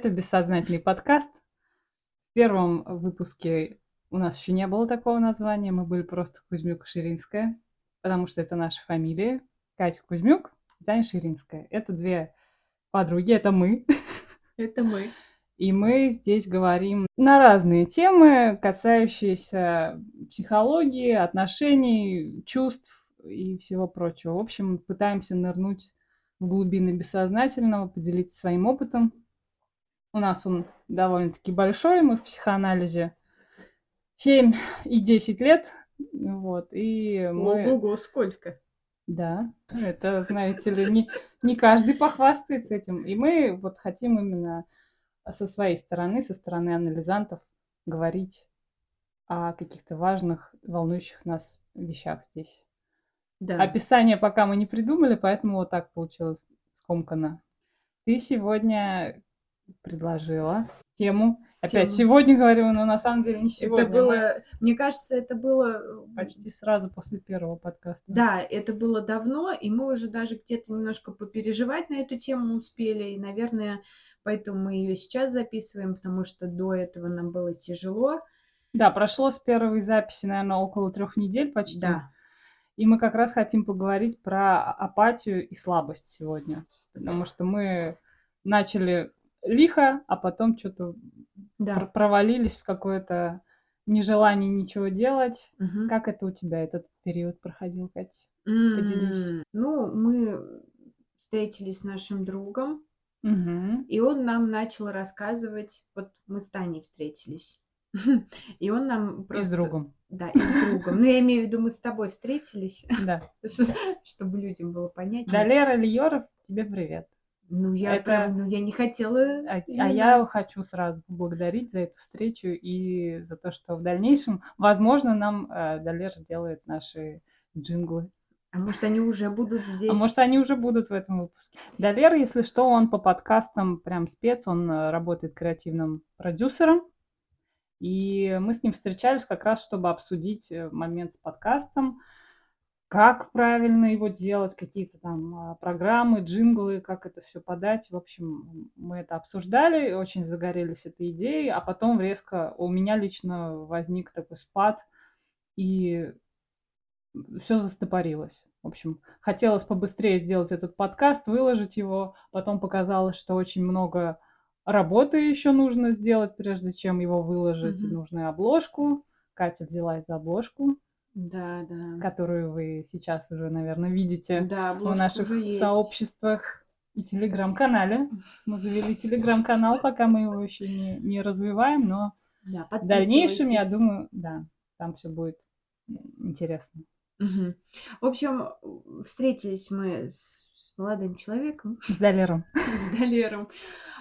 Это бессознательный подкаст. В первом выпуске у нас еще не было такого названия. Мы были просто Кузьмюк Ширинская, потому что это наши фамилии. Катя Кузьмюк и Таня Ширинская. Это две подруги, это мы. Это мы. И мы здесь говорим на разные темы, касающиеся психологии, отношений, чувств и всего прочего. В общем, пытаемся нырнуть в глубины бессознательного, поделиться своим опытом. У нас он довольно-таки большой, мы в психоанализе 7 и 10 лет. Вот, и мы... Ого, сколько? Да, это, знаете ли, не, не каждый похвастается этим. И мы вот хотим именно со своей стороны, со стороны анализантов, говорить о каких-то важных, волнующих нас вещах здесь. Да. Описание пока мы не придумали, поэтому вот так получилось скомканно. Ты сегодня предложила тему. Опять Тему. сегодня говорю, но на самом деле не сегодня. Это было, мне кажется, это было почти сразу после первого подкаста. Да, это было давно, и мы уже даже где-то немножко попереживать на эту тему успели, и, наверное, поэтому мы ее сейчас записываем, потому что до этого нам было тяжело. Да, прошло с первой записи, наверное, около трех недель почти. Да, И мы как раз хотим поговорить про апатию и слабость сегодня. Потому что мы начали лихо, а потом что-то да. провалились в какое-то нежелание ничего делать. Мгм. Как это у тебя этот период проходил, Катя? Поделись. М, Ну, мы встретились с нашим другом, Мгм. и он нам начал рассказывать, вот мы с Таней встретились, и он нам И с просто... другом. Да, и с другом. Ну, я имею в виду, мы с тобой встретились, Да. чтобы людям было понятнее. Да, Лера Льоров, тебе привет. Ну, я Это- прям, ну, я не хотела... А, а я хочу сразу поблагодарить за эту встречу и за то, что в дальнейшем, возможно, нам э, Далер сделает наши джинглы. А может, они уже будут здесь? А может, они уже будут в этом выпуске. Далер, если что, он по подкастам прям спец, он э, работает креативным продюсером. И мы с ним встречались как раз, чтобы обсудить э, момент с подкастом, как правильно его делать, какие-то там а, программы, джинглы, как это все подать. В общем, мы это обсуждали, очень загорелись этой идеей, а потом резко у меня лично возник такой спад, и все застопорилось. В общем, хотелось побыстрее сделать этот подкаст, выложить его. Потом показалось, что очень много работы еще нужно сделать, прежде чем его выложить. Мгм. Нужно обложку. Катя взялась за обложку, Да, да. которую вы сейчас уже, наверное, видите Да, в наших сообществах и телеграм-канале. Мы завели телеграм-канал, пока мы его еще не, не развиваем, но Да, в дальнейшем, я думаю, да, там все будет интересно. Мгм. В общем, встретились мы с, молодым человеком, С Далером. с Далером,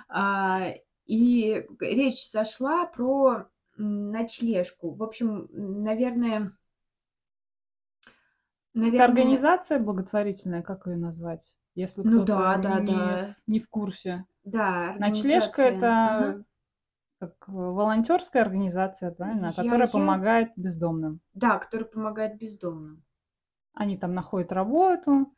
а, и речь зашла про ночлежку. В общем, м, наверное, Это организация благотворительная, как ее назвать? Если Ну кто-то да, да, не, да. не в курсе. да, Ночлежка это Мгм. как волонтерская организация, правильно? Я- Которая я- помогает бездомным. Да, который помогает бездомным. Они там находят работу.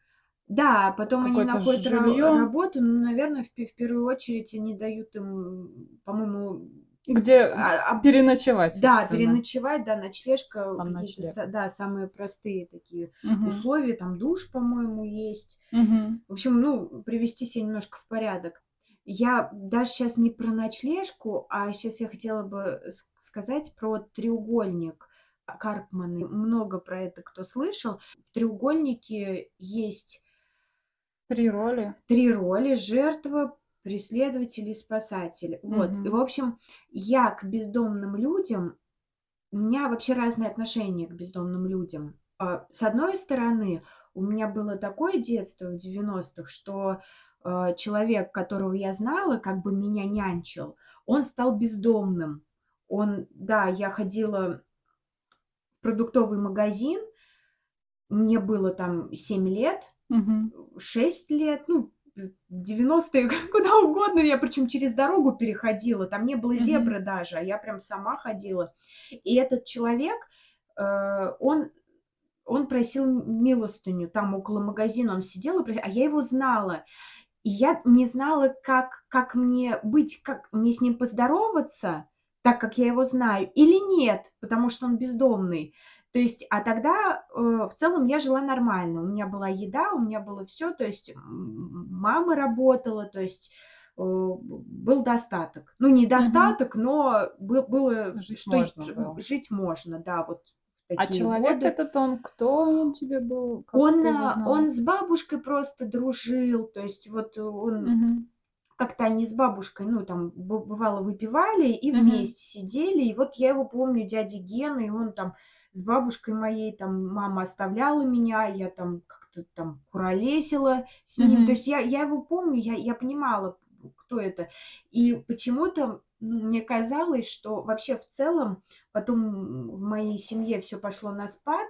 Да, потом они находят жилье. работу, но, наверное, в, в первую очередь они дают им, по-моему, Где а- а- переночевать. да, переночевать, да, ночлежка, Сам ночлег. да, самые простые такие Мгм. условия, там душ, по-моему, есть. Мгм. В общем, ну, привести себя немножко в порядок. Я даже сейчас не про ночлежку, а сейчас я хотела бы сказать про треугольник Карпмана. Много про это кто слышал. В треугольнике есть Три роли. три роли жертва, преследователь и спасатель. Вот. И, в общем, я к бездомным людям, у меня вообще разные отношения к бездомным людям. А, С одной стороны, у меня было такое детство в 90-х, что э, человек, которого я знала, как бы меня нянчил, он стал бездомным. Он, да, я ходила в продуктовый магазин, мне было там 7 лет, Мгм. 6 лет, ну, 90-е, куда угодно. Я причем через дорогу переходила. Там не было зебры даже, а я прям сама ходила. И этот человек, э, он, он просил милостыню. Там около магазина он сидел, и просил, а я его знала. И я не знала, как как мне быть, как мне с ним поздороваться, так как я его знаю, или нет, потому что он бездомный. То есть, а тогда, э, в целом я жила нормально. У меня была еда, у меня было всё, то есть мама работала, то есть, э, был достаток. Ну, не достаток, но бы было Жить что можно ж было. жить можно, да, вот А человек годы. этот, он кто он тебе был? Как Он, а, он с бабушкой просто дружил, то есть вот он Мгм. как-то они с бабушкой, ну, там, бы бывало, выпивали и Мгм. вместе сидели. И вот я его помню, дядя Гена, и он там с бабушкой моей, там, мама оставляла меня, я там как-то там куролесила с ним. То Мгм. есть я я его помню, я я понимала, кто это. И почему-то, м мне казалось, что вообще в целом потом, в моей семье всё пошло на спад.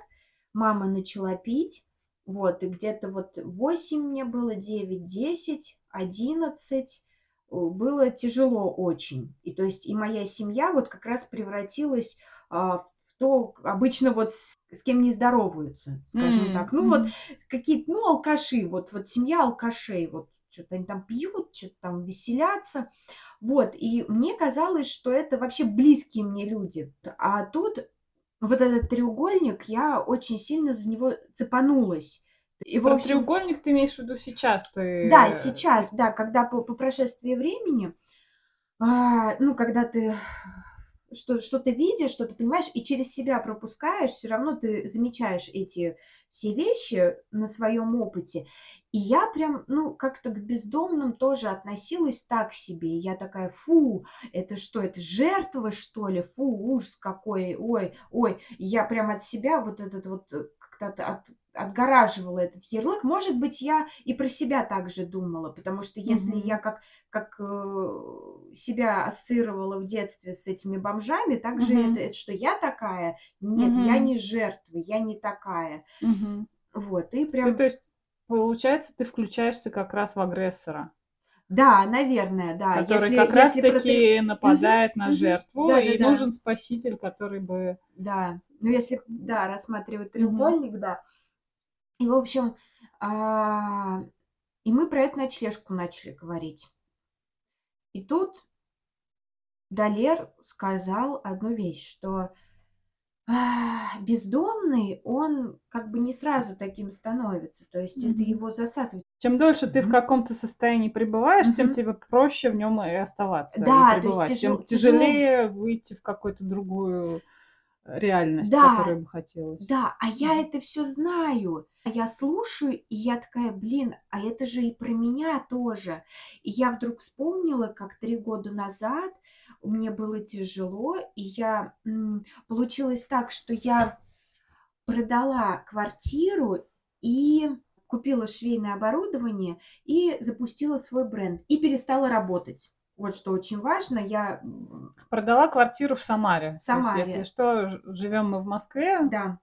Мама начала пить, вот, и где-то вот 8 мне было, 9, 10, 11 э, было тяжело очень. И то есть и моя семья вот как раз превратилась, а, в то обычно вот с с кем не здороваются, скажем М, так. Ну, вот мгм. какие-то, ну, алкаши, вот вот семья алкашей. Вот чё-то они там пьют, чё-то там веселятся. Вот, и мне казалось, что это вообще близкие мне люди. А тут вот этот треугольник, я очень сильно за него цепанулась. И, Про общем треугольник ты имеешь в виду сейчас Да, ты ты сейчас, да, когда по по прошествии времени, а, ну, когда ты что что-то видишь, что-то понимаешь и через себя пропускаешь, всё равно ты замечаешь эти все вещи на своём опыте. И я прям, ну, как-то к бездомным тоже относилась так себе. Я такая: "Фу, это что, это жертвы, что ли? Фу, ужас какой, ой, ой". Я прям от себя вот этот вот как-то от отгораживала этот ярлык. Может быть, я и про себя так же думала, потому что если я Мгм. как как, э, себя ассоциировала в детстве с этими бомжами, так же это это что я такая? Нет, я Мгм. не жертва, я не такая. Мгм. Вот, и Ты, прям то есть, получается, ты включаешься как раз в агрессора Да, наверное, да. который Если как раз если про тре таки мгм, нападает на мгм. жертву, и Да-да-да. нужен спаситель, который бы Да, ну, если, да, рассматривать треугольник, да. И, в общем, а, и мы про эту ночлежку начали говорить. И тут Далер сказал одну вещь, что, а, бездомный, он как бы не сразу таким становится, то есть это Мгм. его засасывает. Чем дольше ты в Мгм. каком-то состоянии пребываешь, тем Мгм. тебе проще в нём и оставаться, и Да, то есть тяжел тем тяжелее выйти в какую-то другую, э, реальность, Да, которую бы хотелось. да, а я это всё знаю. Я слушаю, и я такая: "Блин, а это же и про меня тоже". И я вдруг вспомнила, как 3 года назад мне было тяжело, и я, получилось так, что я продала квартиру и купила швейное оборудование, и запустила свой бренд, и перестала работать. Вот что очень важно. Я, Продала квартиру в В Самаре. Есть, если Самаре. что, живем мы в Москве Да,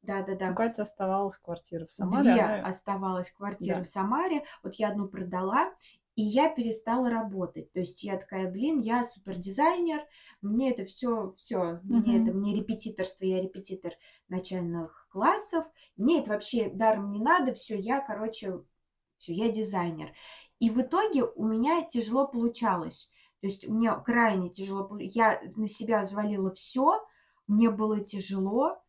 у да-да-да. Кати оставалась квартира в Самаре, 2 она оставалось квартиры Да. в Самаре. Вот я 1 продала, и я перестала работать. То есть я такая: "Блин, я супердизайнер, мне это всё всё, мне это мне репетиторство, я репетитор начальных классов, мне это вообще даром не надо, всё, я, короче, всё, я дизайнер". И в итоге у меня тяжело получалось. То есть меня крайне тяжело я на себя взвалила всё, мне было тяжело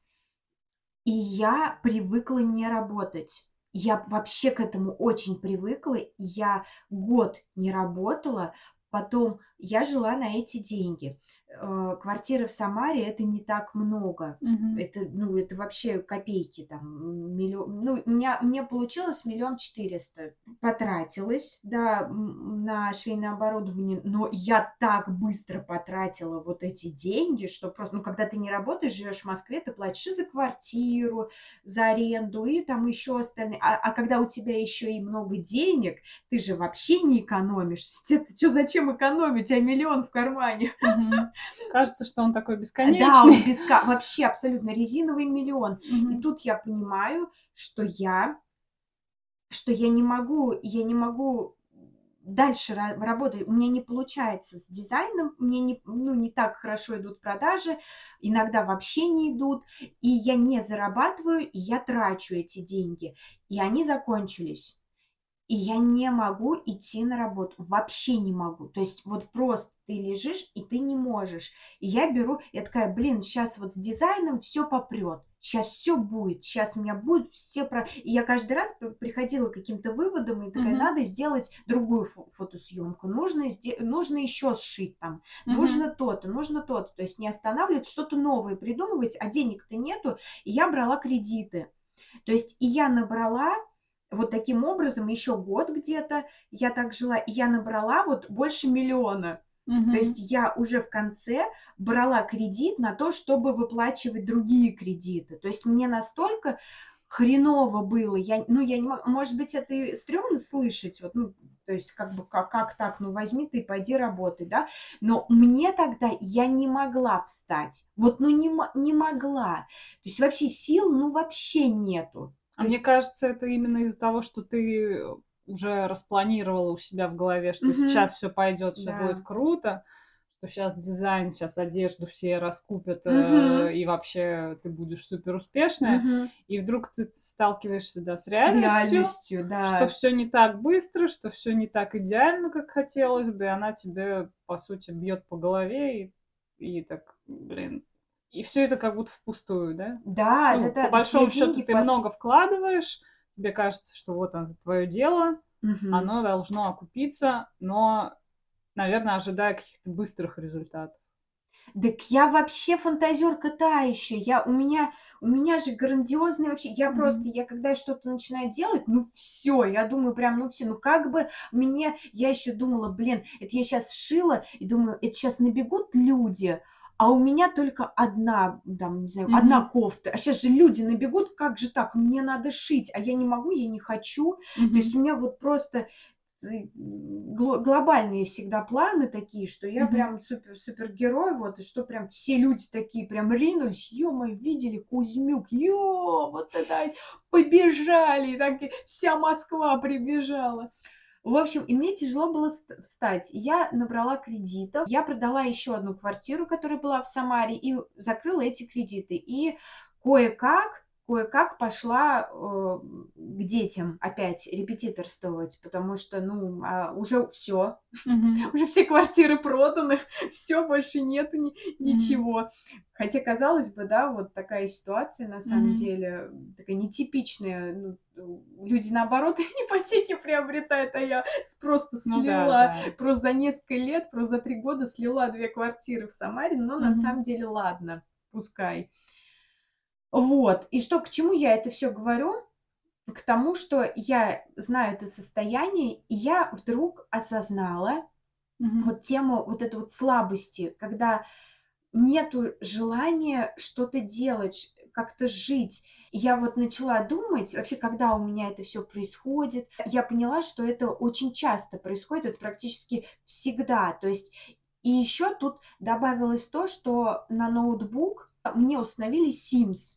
и я привыкла не работать. Я вообще к этому очень привыкла, я год не работала. Потом я жила на эти деньги. Э, квартира в Самаре- это не так много. Мгм. Это, ну, это вообще копейки там, м миллио ну, у меня у меня получилось 1 400 000. Потратилась, да, на швейное оборудование, но я так быстро потратила вот эти деньги, что просто, ну, когда ты не работаешь, живешь в Москве, ты платишь и за квартиру, за аренду, и там еще остальные. А а когда у тебя еще и много денег, ты же вообще не экономишь. То есть это чё, зачем экономить? У тя 1 000 000 в кармане. Мгм. Кажется, что он такой Да, он бесконечный. беска вообще абсолютно резиновый 1 000 000. И тут я понимаю, что я что я не могу я не могу дальше ра работать. У меня не получается с дизайном, мне не ну, не так хорошо идут продажи, иногда вообще не идут, и я не зарабатываю, и я трачу эти деньги, и они закончились. И я не могу идти на работу, вообще не могу. То есть вот просто ты лежишь, и ты не можешь. И я беру, я такая, блин, сейчас вот с дизайном все попрет, сейчас все будет, сейчас у меня будет все про... И я каждый раз приходила к каким-то выводам, и такая, mm-hmm. надо сделать другую фо- фотосъемку, нужно, сде... нужно еще сшить там, mm-hmm. нужно то-то, нужно то-то. То есть не останавливать, что-то новое придумывать, а денег-то нету. И я брала кредиты. То есть и я набрала вот таким образом еще год где-то я так жила, и я набрала вот больше миллиона. Угу. То есть я уже в конце брала кредит на то, чтобы выплачивать другие кредиты. То есть мне настолько хреново было. Я, ну, я не может быть, это и стрёмно слышать, вот, ну, то есть, как бы, как, как так, ну, возьми ты, пойди работай, да, но мне тогда, я не могла встать, вот, ну, не, не могла, то есть, вообще сил, ну, вообще нету. А мне кажется, это именно из-за того, что ты уже распланировала у себя в голове, что угу. сейчас все пойдет, все да. будет круто, что сейчас дизайн, сейчас одежду все раскупят, э, и вообще ты будешь супер успешная, угу. и вдруг ты сталкиваешься да, с реальностью, с реальностью да. что все не так быстро, что все не так идеально, как хотелось бы, и она тебе, по сути, бьет по голове, и, и так, блин, и все это как будто впустую, да? Да, ну, да, да. По большому счету ты под... много вкладываешь, тебе кажется, что вот оно твое дело, угу. оно должно окупиться, но, наверное, ожидая каких-то быстрых результатов. Так я вообще фантазерка та еще. Я у меня у меня же грандиозный вообще. Я mm-hmm. просто я когда что-то начинаю делать, ну все, я думаю прям, ну все, ну как бы мне я еще думала, блин, это я сейчас шила и думаю, это сейчас набегут люди, а у меня только одна, там, не знаю, mm-hmm. одна кофта. А сейчас же люди набегут, как же так, мне надо шить, а я не могу, я не хочу. Mm-hmm. То есть у меня вот просто глобальные всегда планы такие, что я mm-hmm. прям супер супергерой, вот, и что прям все люди такие прям ринулись, ё видели Кузьмюк, ё, вот это побежали, так вся Москва прибежала. В общем, и мне тяжело было встать. Я набрала кредитов. Я продала еще одну квартиру, которая была в Самаре, и закрыла эти кредиты. И кое-как кое-как пошла э, к детям опять репетиторствовать, потому что, ну, а уже все, mm-hmm. уже все квартиры проданы, все больше нету ни, ничего. Mm-hmm. Хотя, казалось бы, да, вот такая ситуация, на самом mm-hmm. деле, такая нетипичная. Ну, люди, наоборот, ипотеки приобретают, а я просто слила, ну, да, да. просто за несколько лет, просто за три года слила две квартиры в Самаре, но mm-hmm. на самом деле, ладно, пускай. Вот. И что, к чему я это все говорю? К тому, что я знаю это состояние, и я вдруг осознала угу. вот тему вот этой вот слабости, когда нету желания что-то делать, как-то жить. И я вот начала думать, вообще, когда у меня это все происходит, я поняла, что это очень часто происходит, это практически всегда. То есть, и еще тут добавилось то, что на ноутбук мне установили Sims.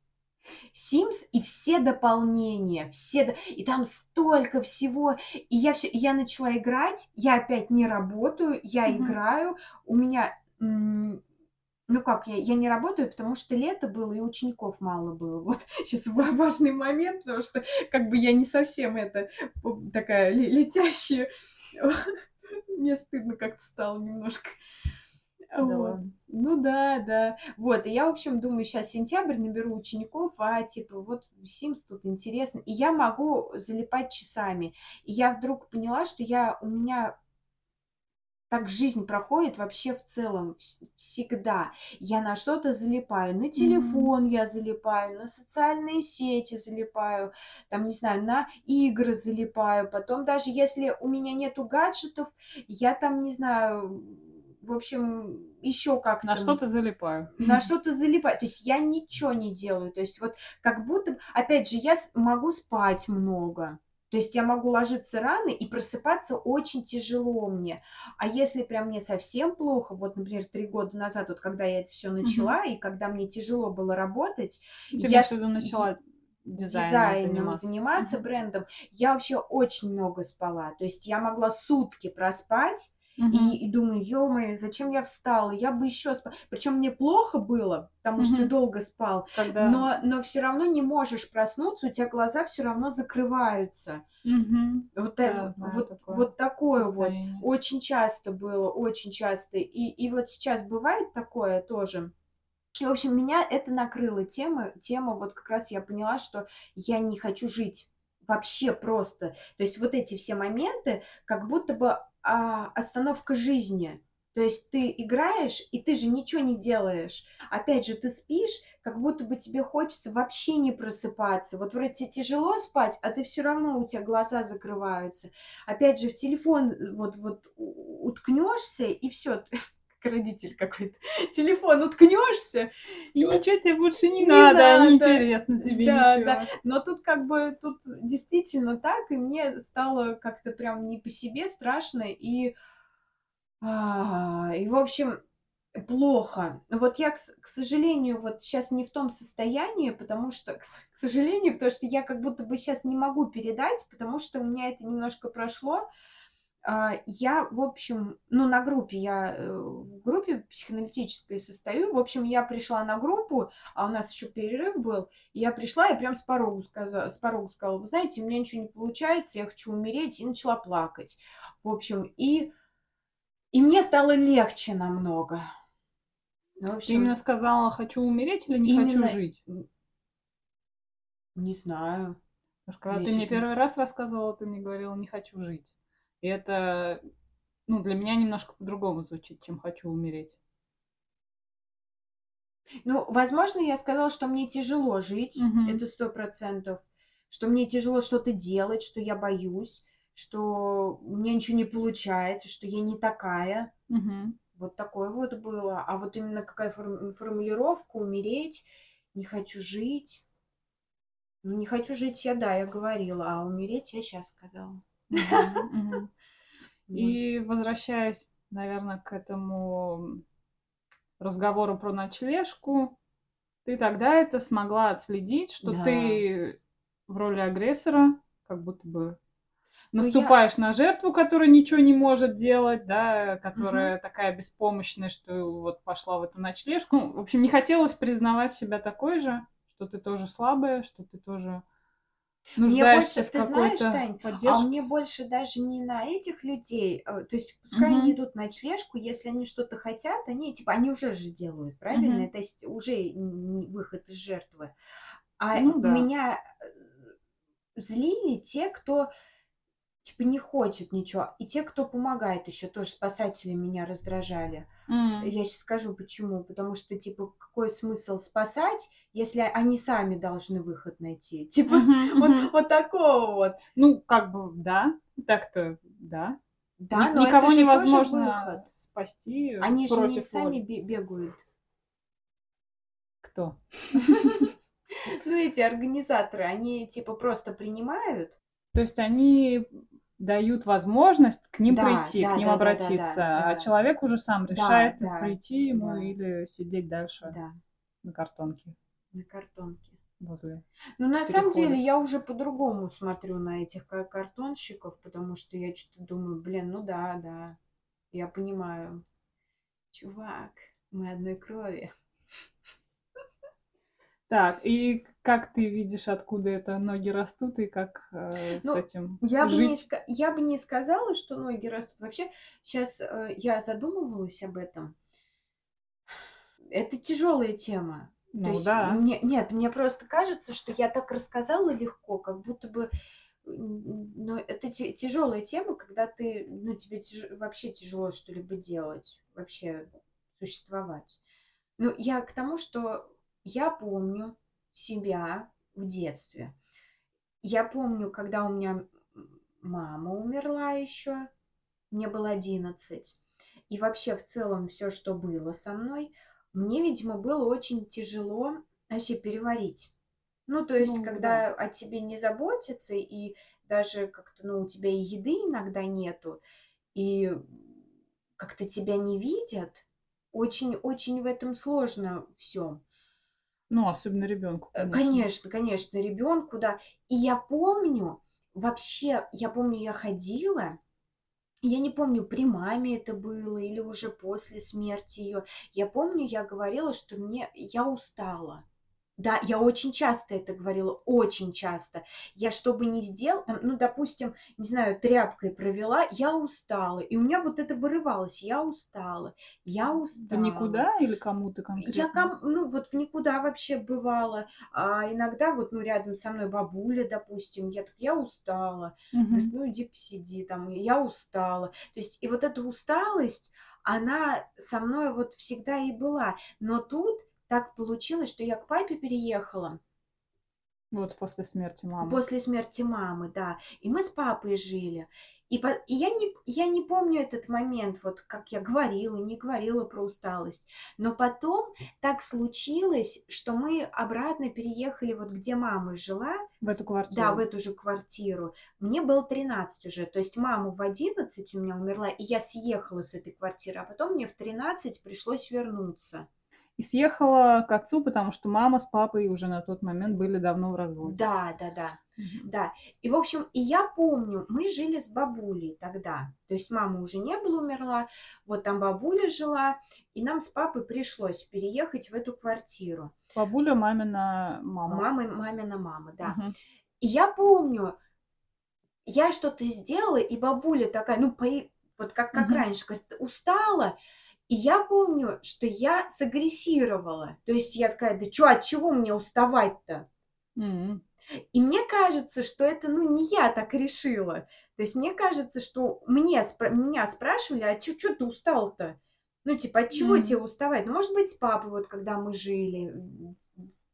Sims и все дополнения, все, и там столько всего, и я все, я начала играть, я опять не работаю, я mm-hmm. играю, у меня, ну как, я, я не работаю, потому что лето было и учеников мало было, вот сейчас важный момент, потому что как бы я не совсем это такая летящая, мне стыдно как-то стало немножко. Вот. Ну да, да. Вот, и я, в общем, думаю, сейчас сентябрь, наберу учеников, а типа вот Sims тут интересно. И я могу залипать часами. И я вдруг поняла, что я, у меня так жизнь проходит вообще в целом всегда. Я на что-то залипаю, на телефон mm-hmm. я залипаю, на социальные сети залипаю, там, не знаю, на игры залипаю. Потом даже если у меня нету гаджетов, я там, не знаю, в общем, еще как-то... На что-то залипаю. На что-то залипаю. То есть я ничего не делаю. То есть вот как будто... Опять же, я могу спать много. То есть я могу ложиться рано и просыпаться очень тяжело мне. А если прям мне совсем плохо, вот, например, три года назад, вот когда я это все начала, угу. и когда мне тяжело было работать, Ты я сюда начала дизайном, дизайном заниматься, заниматься угу. брендом, я вообще очень много спала. То есть я могла сутки проспать, И, и думаю, ё зачем я встала? Я бы еще спала. Причем мне плохо было, потому что ты долго спал. Когда... Но, но все равно не можешь проснуться, у тебя глаза все равно закрываются. Вот, Да, это, знаю вот, такое вот такое вот. Очень часто было, очень часто. И, и вот сейчас бывает такое тоже. И, в общем, меня это накрыло тема, тема, вот как раз я поняла, что я не хочу жить вообще просто. То есть вот эти все моменты, как будто бы а, остановка жизни. То есть ты играешь, и ты же ничего не делаешь. Опять же, ты спишь, как будто бы тебе хочется вообще не просыпаться. Вот вроде тебе тяжело спать, а ты все равно у тебя глаза закрываются. Опять же, в телефон э, вот, вот уткнешься, и все, родитель какой-то. Телефон уткнешься. И ничего тебе больше не, Не надо, надо. неинтересно тебе Да, ничего. да. Но тут как бы, тут действительно так, и мне стало как-то прям не по себе страшно, и, а, и в общем, плохо. Вот я, к, к сожалению, вот сейчас не в том состоянии, потому что, к, к сожалению, потому что я как будто бы сейчас не могу передать, потому что у меня это немножко прошло. А, Я, в общем, ну, на группе, я э, в группе психоаналитической состою. В общем, я пришла на группу, а у нас еще перерыв был. И я пришла и прям с порога сказала, с порога сказала, вы знаете, у меня ничего не получается, я хочу умереть, и начала плакать. В общем, и, и мне стало легче намного. В Ты общем, именно сказала, хочу умереть или не Именно- хочу жить? не знаю. Потому что когда Я ты мне первый раз рассказывала, ты мне говорила, не хочу жить. И это, ну, для меня немножко по-другому звучит, чем хочу умереть. Ну, возможно, я сказала, что мне тяжело жить, Мгм. это сто процентов, что мне тяжело что-то делать, что я боюсь, что у меня ничего не получается, что я не такая. Мгм. Вот такое вот было. А вот именно какая форм- формулировка умереть, не хочу жить. Ну, не хочу жить я, да, я говорила, а умереть я сейчас сказала. И возвращаясь, наверное, к этому разговору про ночлежку, ты тогда это смогла отследить, что Да. ты в роли агрессора, как будто бы Ну, я- наступаешь на жертву, которая ничего не может делать, да, которая такая беспомощная, что вот пошла в эту ночлежку. В общем, не хотелось признавать себя такой же, что ты тоже слабая, что ты тоже нуждаешься больше, в ты знаешь, Тань, А поддержке. мне больше даже не на этих людей, э, то есть пускай Мгм. они идут на ночлежку, если они что-то хотят, они типа они уже же делают, правильно? Мгм. То есть уже выход из жертвы. А Ну да. меня э, злили те, кто типа не хочет ничего, и те, кто помогает еще, тоже спасатели меня раздражали. М. Я сейчас скажу почему. Потому что, типа, какой смысл спасать, если они сами должны выход найти? Типа, Мгм, вот, мгм. вот такого вот. Ну, как бы, да, так-то, да. Да, Ни- но никого это невозможно спасти Они же не сами бегают. Кто? Ну, эти организаторы, они типа просто принимают. То есть они дают возможность к ним Да, прийти, да, к ним да, да, да, обратиться, да, а да. человек уже сам Да, решает, да, прийти ему да. или сидеть дальше Да, на картонке на картонке. возле. Ну, на самом деле, я уже по-другому смотрю на этих ка- картонщиков, потому что я что-то думаю, блин, ну да, да, я понимаю. Чувак, мы одной крови. Так, и как ты видишь, откуда это ноги растут и как э, Ну, с этим Я бы, не, жить? я бы не сказала, что ноги растут. Вообще, сейчас я задумывалась об этом. Это тяжелая тема. То Ну есть да. мне, нет, мне просто кажется, что я так рассказала легко, как будто бы, но это тяжелая тема, когда ты, ну тебе тяж- вообще тяжело что-либо делать, вообще существовать. Ну я к тому, что я помню себя в детстве. Я помню, когда у меня мама умерла еще, мне было 11. И вообще в целом все, что было со мной, мне, видимо, было очень тяжело вообще переварить. Ну, то есть, Ну, когда о тебе не заботятся, и даже как-то, ну, у тебя и еды иногда нету, и как-то тебя не видят, очень-очень в этом сложно все. Ну, особенно ребенку, Э, конечно. Конечно, конечно, ребенку, да. И я помню, вообще, я помню, я ходила, Я не помню, при маме это было или уже после смерти ее. Я помню, я говорила, что мне я устала. Да, я очень часто это говорила, очень часто. Я что бы ни сделала, там, ну, допустим, не знаю, тряпкой провела, я устала. И у меня вот это вырывалось, я устала, я устала. никуда или кому-то Я конкретно? ком, ну, вот в никуда вообще бывала. А иногда вот, ну, рядом со мной бабуля, допустим, я так, я устала. Говорит, Мгм. ну, иди посиди там, я устала. То есть, и вот эта усталость, она со мной вот всегда и была. Но тут так получилось, что я к папе переехала Вот после смерти мамы. после смерти мамы, да. И мы с папой жили. И, по- и я, не, я не помню этот момент, вот как я говорила, не говорила про усталость. Но потом так случилось, что мы обратно переехали вот где мама жила, В эту да, в квартиру. эту же квартиру. Мне было 13 уже, то есть мама в 11 у меня умерла, и я съехала с этой квартиры, а потом мне в 13 пришлось вернуться. И съехала к отцу, потому что мама с папой уже на тот момент были давно в разводе. Да, да, да. Мгм. Да, и в общем, и я помню, мы жили с бабулей тогда, то есть мама уже не была, умерла, вот там бабуля жила, и нам с папой пришлось переехать в эту квартиру. Бабуля мамина мама. Мама, мамина мама, да. Мгм. И я помню, я что-то сделала, и бабуля такая, ну, по- вот как, как Мгм. раньше, говорит, устала. И я помню, что я сагрессировала. То есть я такая, да что, от чего мне уставать-то? М. И мне кажется, что это, ну, не я так решила. То есть мне кажется, что мне, спра- меня спрашивали, а что ты устал-то? Ну, типа, от чего М. тебе уставать? Ну, может быть, с папой, вот когда мы жили,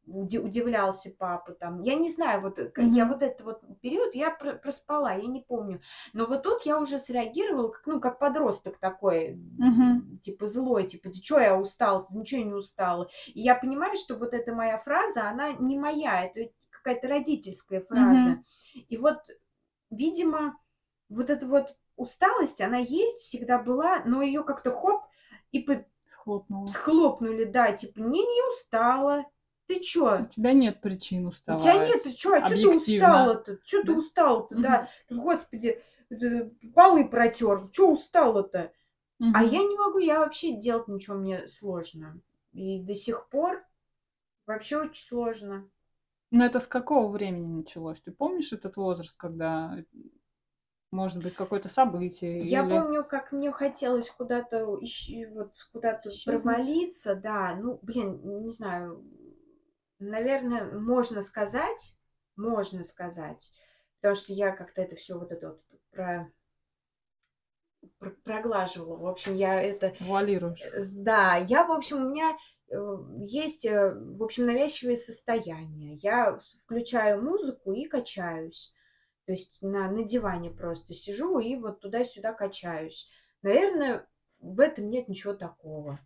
удивлялся папа там. Я не знаю, вот к- я вот этот вот период я про- проспала, я не помню. Но вот тут я уже среагировала, как, ну, как подросток такой, Мгм. типа злой, типа, ты что, я устал, ты ничего не устала. И я понимаю, что вот эта моя фраза, она не моя, это какая-то родительская фраза. Мгм. И вот, видимо, вот эта вот усталость, она есть, всегда была, но ее как-то хоп, и по- Схлопнула. схлопнули, да, типа, не, не устала, ты У чё? тебя нет причин У уставать. тебя нет, ты чё, а чё ты устала-то? Чё ты устала-то, да? Господи, полы протер, чё устала-то? А я не могу, я вообще делать ничего мне сложно. И до сих пор вообще очень сложно. Ну, это с какого времени началось? Ты помнишь этот возраст, когда, может быть, какое-то событие Я или помню, как мне хотелось куда-то ищ- вот куда-то провалиться, да, ну, блин, не знаю, наверное, можно сказать, можно сказать, потому что я как-то это все вот это вот про, про- проглаживала. В общем, я это Вуалируешь? Э, с- Да, я, в общем, у меня э, есть, э, в общем, навязчивые состояния. Я включаю музыку и качаюсь. То есть на, на диване просто сижу и вот туда-сюда качаюсь. Наверное, в этом нет ничего такого.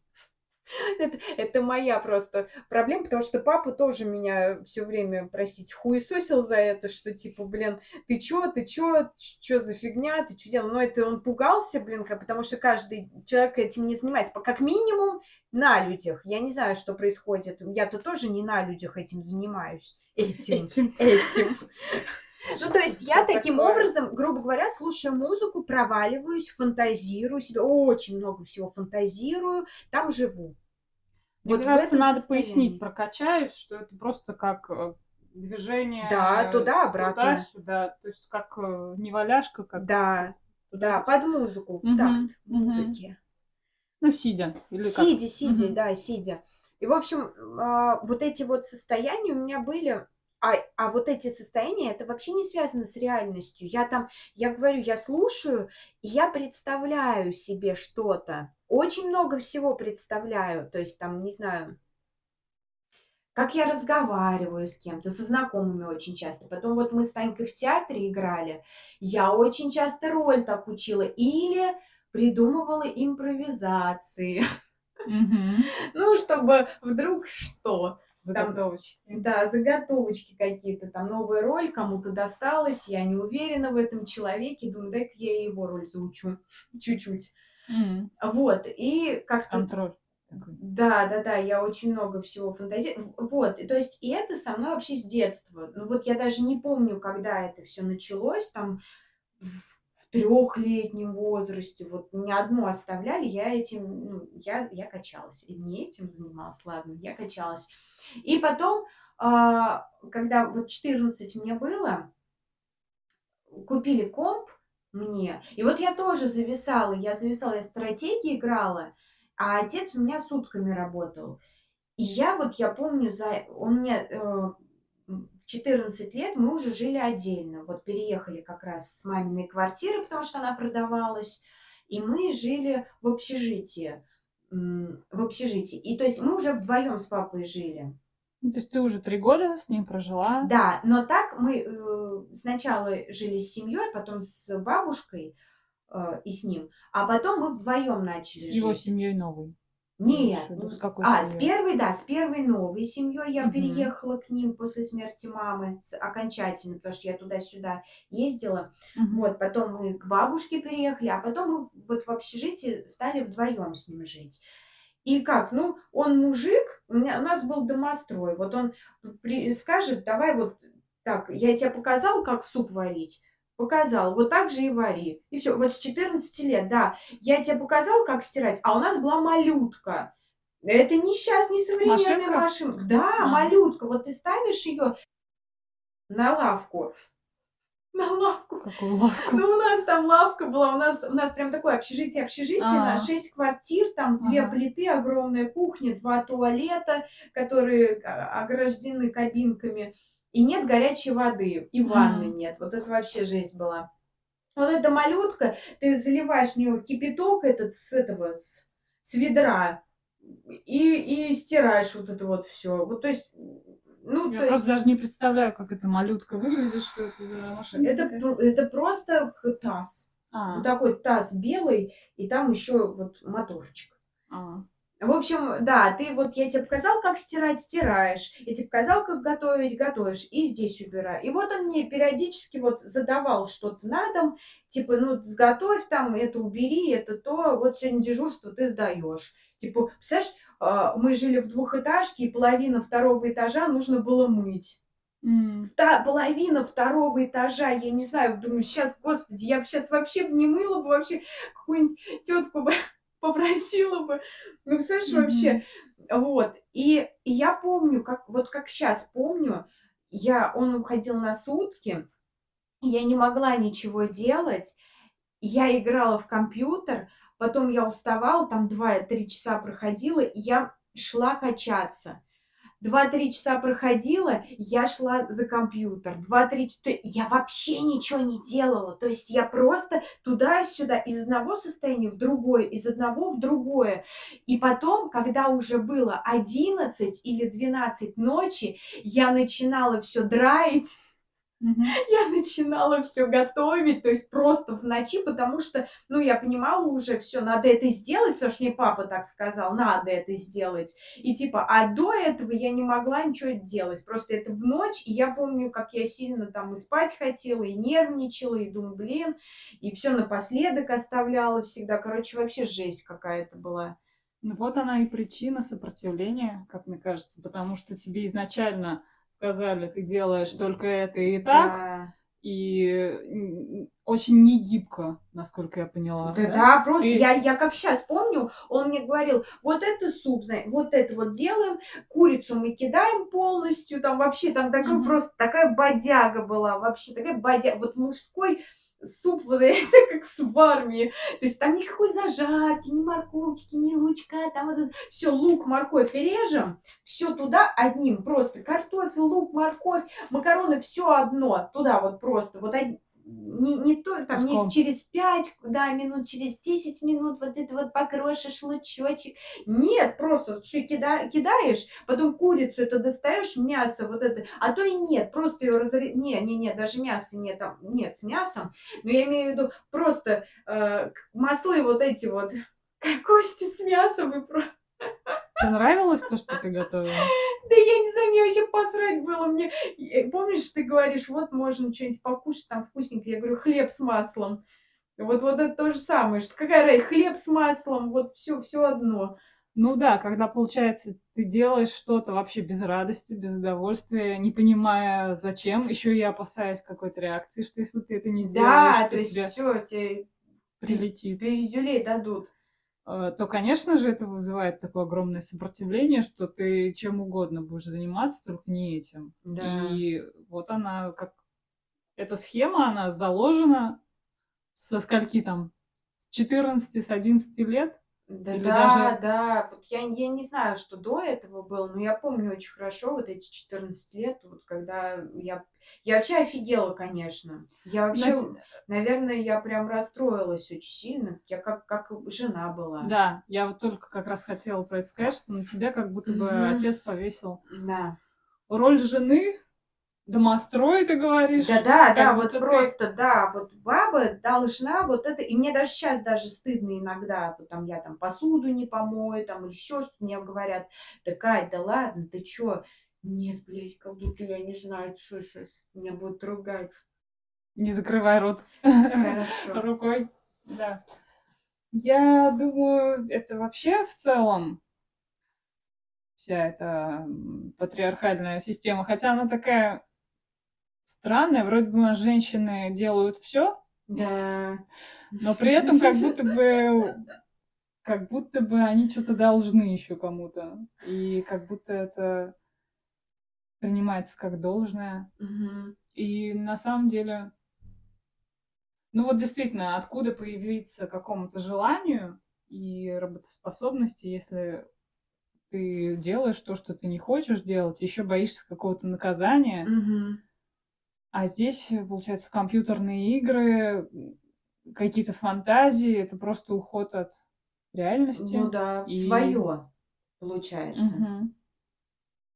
Это, это моя просто проблема, потому что папа тоже меня все время просить хуесосил за это, что типа, блин, ты чё, ты чё, чё за фигня, ты чё делал? Но это он пугался, блин, потому что каждый человек этим не занимается. По- Как минимум на людях. Я не знаю, что происходит. Я-то тоже не на людях этим занимаюсь. Этим. Этим. Этим. Ну, то есть я таким образом, грубо говоря, слушаю музыку, проваливаюсь, фантазирую себе, очень много всего фантазирую, там живу. Мне Вот кажется, надо состоянии. пояснить про качаюсь, что это просто как э, движение Да, туда-обратно. туда-сюда. То есть как э, не валяшка, как Да, да, под музыку, в Мгм, такт музыки. ну, сидя. Или как. Сидя, сидя, Мгм. да, сидя. И, в общем, а, вот эти вот состояния у меня были, а, а вот эти состояния, это вообще не связано с реальностью. Я там, я говорю, я слушаю, и я представляю себе что-то. Очень много всего представляю. То есть там, не знаю, как я разговариваю с кем-то, со знакомыми очень часто. Потом вот мы с Танькой в театре играли, я очень часто роль так учила. Или придумывала импровизации. Мгм. Ну, чтобы вдруг что. Там, Заготовочки. да, заготовочки какие-то, там новая роль кому-то досталась, я не уверена в этом человеке, думаю, дай-ка я его роль заучу чуть-чуть. М, Вот, и как-то Контроль. Да, да, да, я очень много всего фантазирую. Вот, то есть, и это со мной вообще с детства. Ну вот я даже не помню, когда это все началось, там в трехлетнем возрасте, вот меня одну оставляли, я этим, ну, я, я качалась. И не этим занималась, ладно, я качалась. И потом, а, когда вот 14 мне было, купили комп мне, и вот я тоже зависала, я зависала, я стратегии играла, а отец у меня сутками работал. И я вот, я помню, за, он мне э, в 14 лет мы уже жили отдельно. Вот переехали как раз с маминой квартиры, потому что она продавалась, и мы жили в общежитии. В общежитии. И то есть мы уже вдвоем с папой жили. Ну, то есть ты уже три года с ним прожила? Да, но так мы э, сначала жили с семьей, потом с бабушкой э, и с ним, а потом мы вдвоем начали С жить. его семьей новой? Нет, ну, с какой а, с первой, да, с первой новой семьей я Мгм. переехала к ним после смерти мамы с- окончательно, потому что я туда-сюда ездила. Мгм. Вот, потом мы к бабушке переехали, а потом мы вот в общежитии стали вдвоем с ним жить. И как, ну, он мужик, у, меня, у нас был домострой, вот он при- скажет, давай вот так, я тебе показал, как суп варить, показал, вот так же и вари. И все, вот с 14 лет, да, я тебе показал, как стирать, а у нас была малютка. Это не сейчас, не современная Машинка? машинка. Да, А. малютка. Вот ты ставишь ее на лавку. На лавку. Какую лавку? Ну, у нас там лавка была, у нас, у нас прям такое общежитие, общежитие на А. 6 квартир, там две Ага. плиты, огромная кухня, два туалета, которые а, ограждены кабинками, и нет горячей воды, и ванны М. нет. Вот это вообще жесть была. Вот эта малютка, ты заливаешь в нее кипяток этот с этого, с, с ведра, и, и стираешь вот это вот все. Вот, то есть, ну, Я то есть, просто даже не представляю, как эта малютка выглядит, что это за машинка. это, это просто таз. А, Вот такой таз белый, и там еще вот моторчик. а. В общем, да, ты вот, я тебе показал, как стирать, стираешь. Я тебе показал, как готовить, готовишь. И здесь убирай. И вот он мне периодически вот задавал что-то на дом. Типа, ну, сготовь там, это убери, это то. Вот сегодня дежурство ты сдаешь. Типа, представляешь, а, мы жили в двухэтажке, и половина второго этажа нужно было мыть. М. Вта- половина второго этажа, я не знаю, думаю, сейчас, господи, я бы сейчас вообще не мыла бы, вообще какую-нибудь тетку бы попросила бы. Ну, слышишь, вообще, вот. И, и я помню, как, вот как сейчас помню, я, он уходил на сутки, я не могла ничего делать, я играла в компьютер, потом я уставала, там 2-3 часа проходила, и я шла качаться. 2-3 часа проходила, я шла за компьютер. 2-3 часа... Я вообще ничего не делала. То есть я просто туда-сюда, из одного состояния в другое, из одного в другое. И потом, когда уже было 11 или 12 ночи, я начинала все драить, Я начинала все готовить, то есть просто в ночи, потому что, ну, я понимала уже, все, надо это сделать, потому что мне папа так сказал, надо это сделать. И типа, а до этого я не могла ничего делать, просто это в ночь, и я помню, как я сильно там и спать хотела, и нервничала, и думаю, блин, и все напоследок оставляла всегда. Короче, вообще жесть какая-то была. Ну вот она и причина сопротивления, как мне кажется, потому что тебе изначально сказали, ты делаешь только это и так, Да. и очень негибко, насколько я поняла. Да, да, просто Ты- я, я как сейчас помню, он мне говорил, вот это суп, вот это вот делаем, курицу мы кидаем полностью, там вообще там такой Мгм. просто такая бодяга была, вообще такая бодяга, вот мужской суп, это как в армии, то есть там никакой зажарки, ни морковочки, ни лучка, там вот все, лук, морковь режем, все туда одним, просто картофель, лук, морковь, макароны, все одно, туда вот просто, вот од- не, не то, там, не через 5, да, минут, через 10 минут вот это вот покрошишь лучочек. Нет, просто все кида, кидаешь, потом курицу это достаешь, мясо вот это, а то и нет, просто ее разрезаешь. Не, не, не, даже мяса нет, там, нет с мясом, но я имею в виду просто э, маслы вот эти вот, кости с мясом и про... Тебе нравилось то, что ты готовила? Да я не знаю, мне вообще посрать было. Мне... э, Помнишь, ты говоришь, вот можно что-нибудь покушать там вкусненько. Я говорю, хлеб с маслом. Вот, вот это то же самое, что какая хлеб с маслом, вот все, все одно. Ну да, когда, получается, ты делаешь что-то вообще без радости, без удовольствия, не понимая зачем, еще и опасаясь какой-то реакции, что если ты это не сделаешь, Да, то то есть тебе все, тебе прилетит. пиздюлей дадут. Э, то, конечно же, это вызывает такое огромное сопротивление, что ты чем угодно будешь заниматься, только не этим. Да. И вот она как... Эта схема, она заложена со скольки там? С 14, с 11 лет? Да, Или да, даже... да. Вот я, я не знаю, что до этого было, но я помню очень хорошо вот эти 14 лет, вот когда я... Я вообще офигела, конечно. Я вообще, Знаете, наверное, я прям расстроилась очень сильно. Я как, как жена была. да, я вот только как раз хотела про это сказать, что на тебя как будто бы Мгм. отец повесил Да. роль жены, домострой, ты говоришь, Да, да, да, вот ты... просто, да, вот баба должна вот это, и мне даже сейчас даже стыдно иногда, вот там я там посуду не помою, там или еще что-то мне говорят, да, Кать, да ладно, ты чё? Нет, блядь, как будто я не знаю, что сейчас меня будут ругать. Не закрывай рот Хорошо. рукой. Да. Я думаю, это вообще в целом вся эта патриархальная система, хотя она такая странная, вроде бы у нас женщины делают все, Да. но при этом как будто бы как будто бы они что-то должны еще кому-то. И как будто это принимается как должное. И на самом деле, ну вот действительно, откуда появиться какому-то желанию и работоспособности, если ты делаешь то, что ты не хочешь делать, еще боишься какого-то наказания. Мгм. А здесь, э, получается, компьютерные игры, какие-то фантазии, это просто уход от реальности. Ну да, И, своё, получается. Мгм.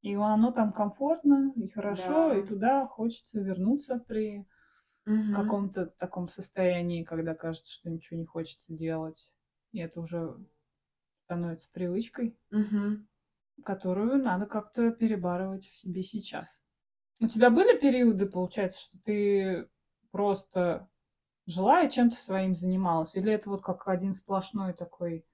и оно там комфортно и хорошо, и Да. туда хочется вернуться при Мгм. каком-то таком состоянии, когда кажется, что ничего не хочется делать. И это уже становится привычкой, Мгм. которую надо как-то перебарывать в себе сейчас. У тебя были периоды, получается, что ты просто жила и чем-то своим занималась? Или это вот как один сплошной такой...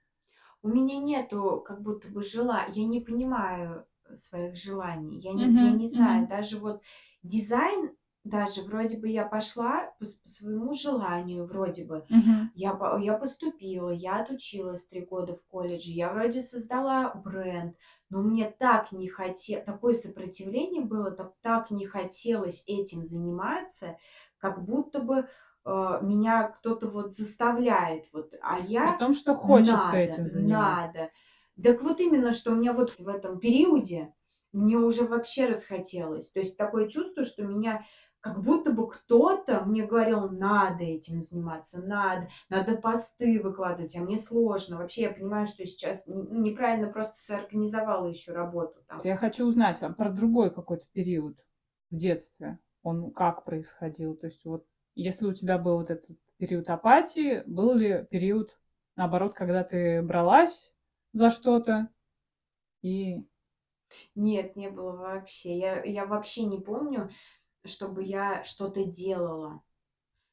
У меня нету как будто бы жела я не понимаю своих желаний. Я не я Мгм, не знаю, мгм, даже вот дизайн, даже вроде бы я пошла по по своему желанию, вроде бы. мгм. Я я поступила, я отучилась 3 года в колледже, я вроде создала бренд, но мне так не хоте такое сопротивление было, так так не хотелось этим заниматься, как будто бы, э, меня кто-то вот заставляет вот, а я том, что хочется надо, этим заниматься. надо. Так вот именно, что у меня вот в этом периоде мне уже вообще расхотелось. То есть такое чувство, что меня как будто бы кто-то мне говорил: "Надо этим заниматься, надо, надо посты выкладывать". А мне сложно. Вообще, я понимаю, что сейчас н неправильно просто сорганизовала еще работу там. Я хочу узнать а про другой какой-то период в детстве. Он как происходил? То есть вот если у тебя был вот этот период апатии, был ли период, наоборот, когда ты бралась за что-то и... Нет, не было вообще. Я я вообще не помню, чтобы я что-то делала.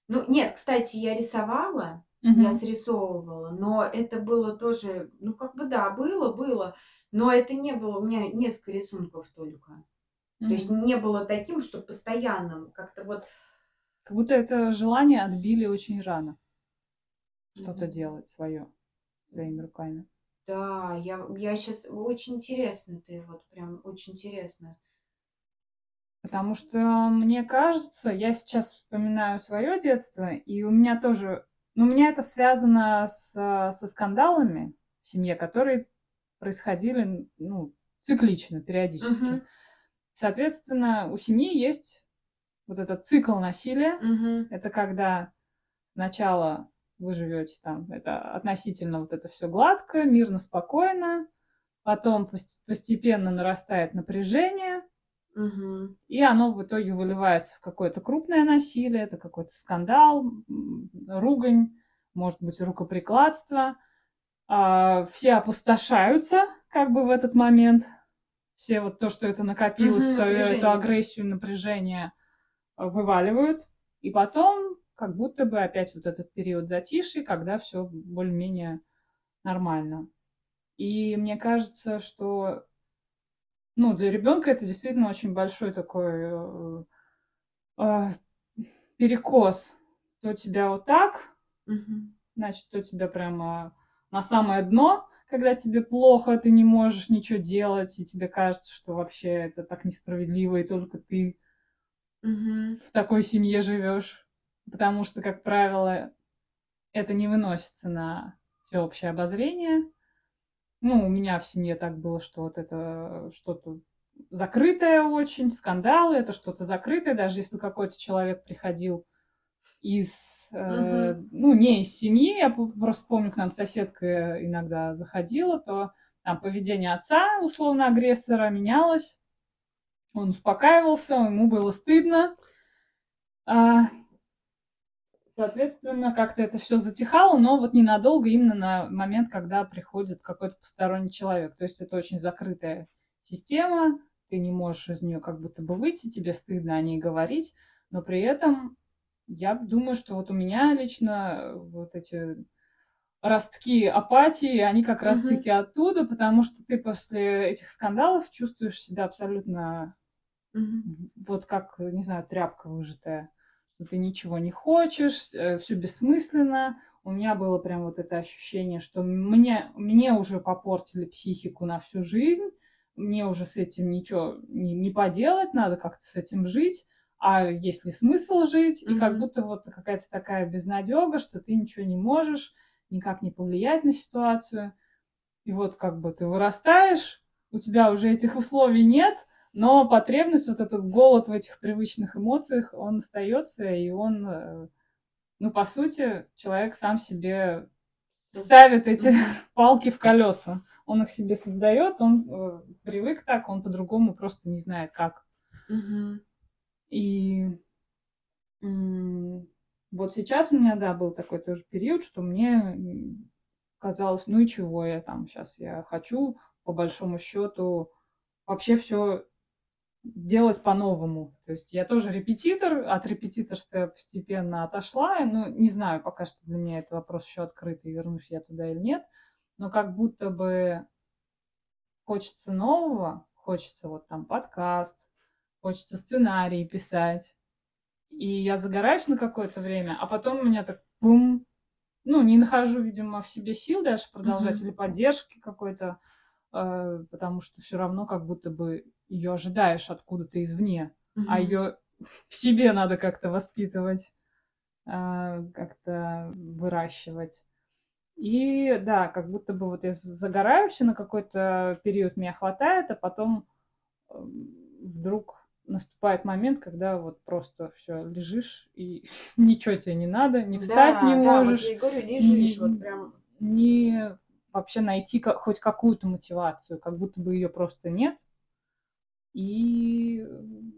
Ну, нет, кстати, я рисовала, я Мгм. срисовывала, но это было тоже, ну, как бы да, было, было, но это не было, у меня несколько рисунков только. То есть не было таким, что постоянным, как-то вот. Как будто это желание отбили очень рано. Что-то Мгм. делать свое своими руками. Да, я, я сейчас очень интересно, ты вот прям очень интересно. Потому что мне кажется, я сейчас вспоминаю свое детство, и у меня тоже, ну, у меня это связано с, а, со скандалами в семье, которые происходили, ну, циклично, периодически. Мгм, Соответственно, у семьи есть вот этот цикл насилия. мгм, Это когда сначала вы живете там, это относительно вот это все гладко, мирно, спокойно, потом пос- постепенно нарастает напряжение, и оно в итоге выливается в какое-то крупное насилие, это какой-то скандал, ругань, может быть, рукоприкладство. А, Все опустошаются как бы в этот момент. Все вот то, что это накопилось, мгм, свою эту агрессию, напряжение э, вываливают. И потом как будто бы опять вот этот период затишья, когда все более-менее нормально. И мне кажется, что ну, для ребенка это действительно очень большой такой э, э, перекос. То тебя вот так, Мгм. значит, то тебя прямо на самое дно, когда тебе плохо, ты не можешь ничего делать, и тебе кажется, что вообще это так несправедливо, и только ты Мгм. в такой семье живешь. Потому что, как правило, это не выносится на всеобщее обозрение. Ну, у меня в семье так было, что вот это что-то закрытое очень, скандалы, это что-то закрытое, даже если какой-то человек приходил из, э, Мгм. ну, не из семьи, я просто помню, к нам соседка иногда заходила, то там поведение отца, условно, агрессора менялось, он успокаивался, ему было стыдно, а, соответственно, как-то это все затихало, но вот ненадолго, именно на момент, когда приходит какой-то посторонний человек. То есть это очень закрытая система, ты не можешь из нее как будто бы выйти, тебе стыдно о ней говорить, но при этом я думаю, что вот у меня лично вот эти ростки апатии, они как раз-таки оттуда, потому что ты после этих скандалов чувствуешь себя абсолютно Мгм. вот как, не знаю, тряпка выжатая, что ты ничего не хочешь, все бессмысленно. У меня было прям вот это ощущение, что мне, мне уже попортили психику на всю жизнь, мне уже с этим ничего не, не поделать, надо как-то с этим жить, а есть ли смысл жить, и как будто вот какая-то такая безнадега, что ты ничего не можешь, никак не повлиять на ситуацию. И вот как бы ты вырастаешь, у тебя уже этих условий нет, но потребность, вот этот голод в этих привычных эмоциях, он остается, и он, э, ну, по сути, человек сам себе ставит эти палки в колеса. Он их себе создает, он э, привык так, он по-другому просто не знает как. Мгм. И вот сейчас у меня, да, был такой тоже период, что мне казалось, ну и чего я там сейчас, я хочу по большому счету вообще все делать по-новому. То есть я тоже репетитор, от репетиторства я постепенно отошла. Ну, не знаю, пока что для меня этот вопрос еще открытый, вернусь я туда или нет. Но как будто бы хочется нового, хочется вот там подкаст, хочется сценарий писать. И я загораюсь на какое-то время, а потом у меня так бум, ну, не нахожу, видимо, в себе сил дальше продолжать Мгм. или поддержки какой-то, э, потому что все равно как будто бы ее ожидаешь откуда-то извне, а Мгм. ее в себе надо как-то воспитывать, а, как-то выращивать. И да, как будто бы вот я загораюсь, и на какой-то период меня хватает, а потом м, вдруг наступает момент, когда вот просто все лежишь и ничего тебе не надо, не встать не Да, да, вот можешь, я говорю, лежишь, вот ни, прям. ни вообще найти ка- хоть какую-то мотивацию, как будто бы ее просто нет. И м,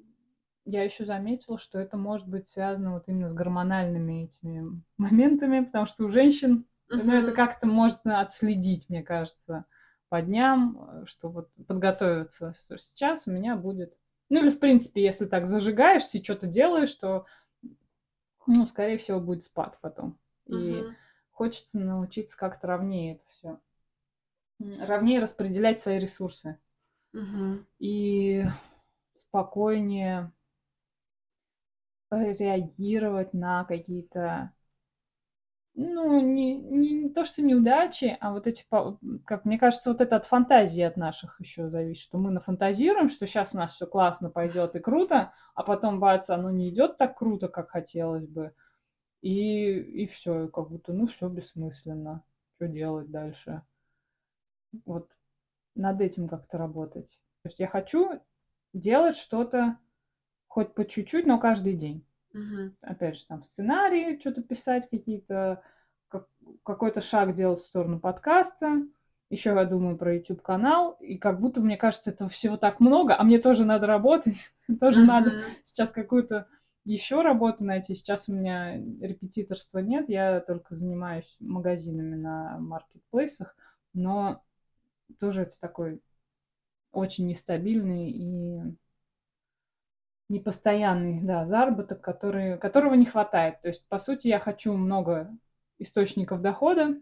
я еще заметила, что это может быть связано вот именно с гормональными этими моментами, потому что у женщин, ну, это как-то можно отследить, мне кажется, по дням, э, что вот подготовиться, что сейчас у меня будет... Ну, или, в принципе, если так зажигаешься и что-то делаешь, то, ну, скорее всего, будет спад потом. И Мгм. хочется научиться как-то ровнее это все. Ровнее распределять свои ресурсы. И спокойнее реагировать на какие-то, ну, не, не, не то, что неудачи, а вот эти, как мне кажется, вот это от фантазии от наших еще зависит, что мы нафантазируем, что сейчас у нас все классно пойдет и круто, а потом, бац, оно не идет так круто, как хотелось бы, и, и все, как будто, ну, все бессмысленно, что делать дальше. Вот над этим как-то работать. То есть я хочу делать что-то хоть по чуть-чуть, но каждый день. Мгм. Опять же, там сценарии, что-то писать какие-то, как- какой-то шаг делать в сторону подкаста. Еще я думаю про YouTube-канал, и как будто, мне кажется, этого всего так много, а мне тоже надо работать, тоже надо Мгм. сейчас какую-то еще работу найти. Сейчас у меня репетиторства нет, я только занимаюсь магазинами на маркетплейсах, но тоже это такой очень нестабильный и непостоянный, да, заработок, который, которого не хватает. То есть, по сути, я хочу много источников дохода,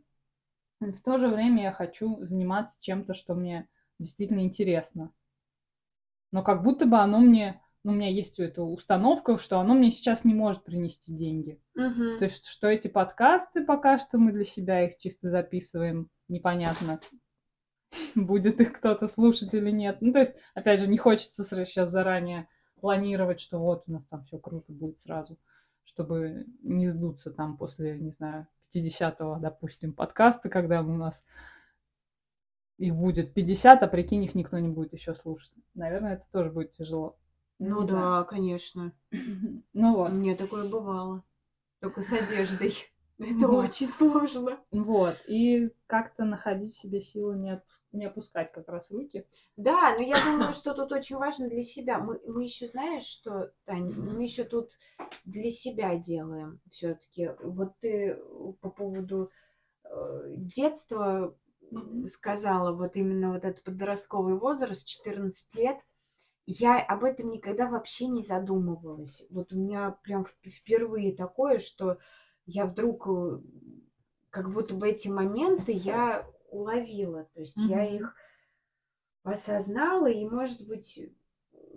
В то же время я хочу заниматься чем-то, что мне действительно интересно. Но как будто бы оно мне, ну, у меня есть эта установка, что оно мне сейчас не может принести деньги. Мгм. То есть, что эти подкасты пока что мы для себя их чисто записываем, непонятно, будет их кто-то слушать или нет. Ну, то есть, опять же, не хочется сейчас заранее планировать, что вот у нас там все круто будет сразу, чтобы не сдуться там после, не знаю, 50-го, допустим, подкаста, когда у нас их будет 50, а прикинь, их никто не будет еще слушать. Наверное, это тоже будет тяжело. Ну Не да, знаю. конечно. Ну вот. меня такое бывало. Только с одеждой. Это Вот. очень сложно. Вот. И как-то находить себе силы не, отпус- не опускать как раз руки. Да, но я думаю, что тут очень важно для себя. Мы, мы еще, знаешь, что, Тань, мы еще тут для себя делаем все-таки. Вот ты по поводу э, детства сказала, вот именно вот этот подростковый возраст, 14 лет. Я об этом никогда вообще не задумывалась. Вот у меня прям вп- впервые такое, что я вдруг э, как будто бы эти моменты я уловила. То есть я Мгм. их осознала и, может быть,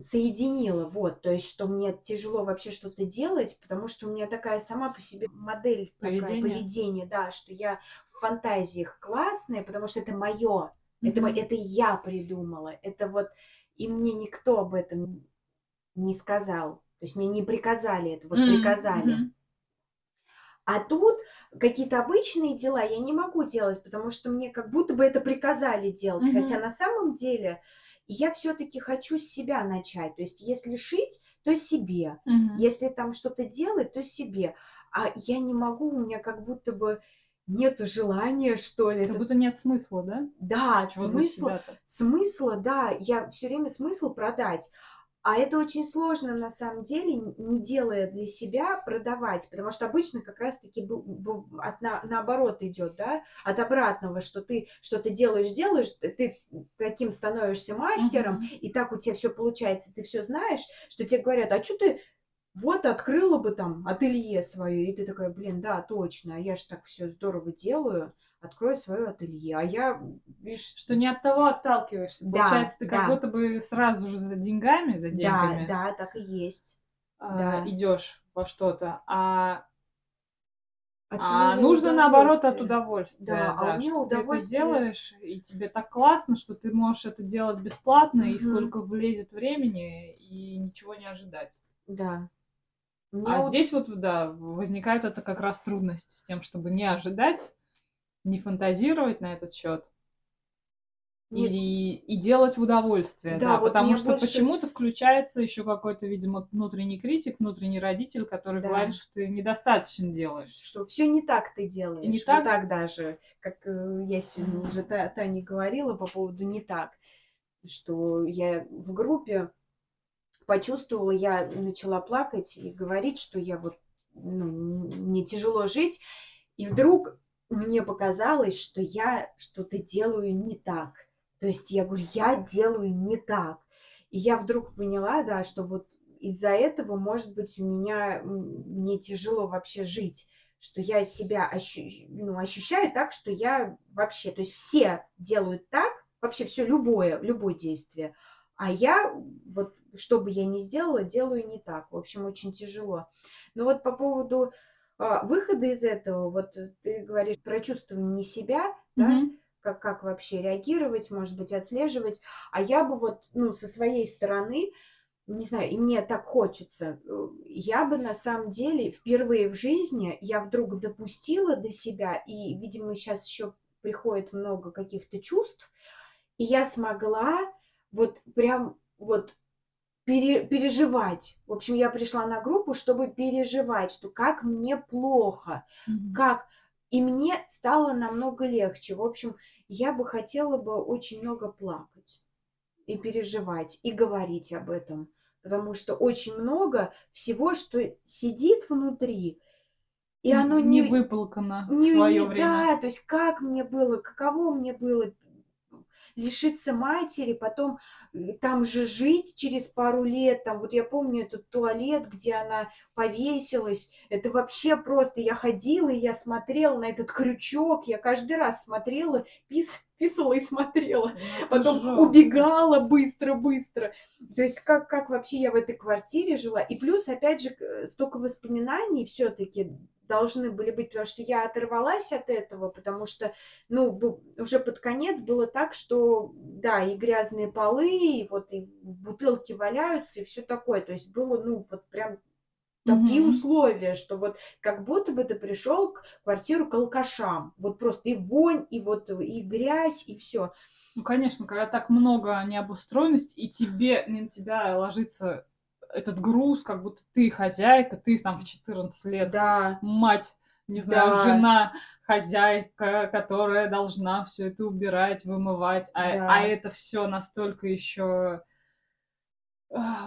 соединила. Вот, то есть, что мне тяжело вообще что-то делать, потому что у меня такая сама по себе модель такая Поведение. поведения, да, что я в фантазиях классная, потому что это мое, это, мо- Мгм. это я придумала, это вот, и мне никто об этом не сказал, то есть мне не приказали это, вот М, приказали. мгм. А тут какие-то обычные дела я не могу делать, потому что мне как будто бы это приказали делать. Хотя Мгм. на самом деле я все-таки хочу с себя начать. То есть если шить, то себе. Мгм. Если там что-то делать, то себе. А я не могу, у меня как будто бы нету желания, что ли. Как Это- будто нет смысла, да? Да, Чего смысла, смысла, да, я все время смысл продать. А это очень сложно на самом деле, не делая для себя, продавать, потому что обычно как раз-таки от на- наоборот идет, да, от обратного, что ты что-то делаешь, делаешь, ты таким становишься мастером, Мгм. и так у тебя все получается, ты все знаешь, что тебе говорят, а что ты вот открыла бы там ателье свое, и ты такая, блин, да, точно, а я же так все здорово делаю, открою свое ателье, а я, видишь, Что не от того отталкиваешься. Да, Получается, ты как да. будто бы сразу же за деньгами, за Да, деньгами да, так и есть. а, да. идешь во что-то, а, От а нужно наоборот от удовольствия. удовольствия. Да, а у меня что ты это удовольствие- делаешь, и тебе так классно, что ты можешь это делать бесплатно, и Мгм. сколько влезет времени, и ничего не ожидать. Да. Мне А вот- здесь вот, да, возникает это как раз трудность с тем, чтобы не ожидать, не фантазировать на этот счет. Нет. И, и делать в удовольствие, Да, да, вот потому что больше- почему-то включается еще какой-то, видимо, внутренний критик, внутренний родитель, который Да. говорит, что ты недостаточно делаешь. что все не так ты делаешь. Не так? так даже, как э, я сегодня уже Та- Тане говорила по поводу не так, что я в группе почувствовала, я начала плакать и говорить, что я вот ну, мне тяжело жить, и вдруг мне показалось, что я что-то делаю не так. То есть я говорю, я делаю не так. И я вдруг поняла, да, что вот из-за этого, может быть, у меня мне тяжело вообще жить, что я себя ощу- ну, ощущаю так, что я вообще, то есть все делают так, вообще все любое, любое действие, а я вот что бы я ни сделала, делаю не так. В общем, очень тяжело. Но вот по поводу а, выхода из этого, вот э, ты говоришь про чувствование себя, да, Мгм. как, как вообще реагировать, может быть, отслеживать. А я бы вот, ну, со своей стороны, не знаю, и мне так хочется, э, я бы на самом деле впервые в жизни я вдруг допустила до себя, и, видимо, сейчас еще приходит много каких-то чувств, и я смогла вот прям вот пере- переживать. В общем, я пришла на группу, чтобы переживать, что как мне плохо, Мгм. как... И мне стало намного легче. В общем, я бы хотела бы очень много плакать и переживать, и говорить об этом. Потому что очень много всего, что сидит внутри, и оно не не, выплакано в не- свое не- время. Да, то есть как мне было, каково мне было. Лишиться матери, потом э, там же жить через пару лет, там вот я помню этот туалет, где она повесилась, это вообще просто, я ходила и я смотрела на этот крючок, я каждый раз смотрела, пис, писала и смотрела, Ну, потом жестко. убегала быстро-быстро. То есть как, как вообще я в этой квартире жила, и плюс, опять же, к- столько воспоминаний все-таки должны были быть, потому что я оторвалась от этого, потому что, ну, уже под конец было так, что, да, и грязные полы, и вот и бутылки валяются, и все такое. То есть было, ну, вот прям такие Мгм. условия, что вот как будто бы ты пришел к квартиру к алкашам. Вот просто и вонь, и вот и грязь, и все. Ну, конечно, когда так много необустроенности, и тебе, на тебя ложится этот груз, как будто ты хозяйка, ты там в 14 лет Да, мать, не знаю, Да. жена, хозяйка, которая должна все это убирать, вымывать, а, Да. а это все настолько еще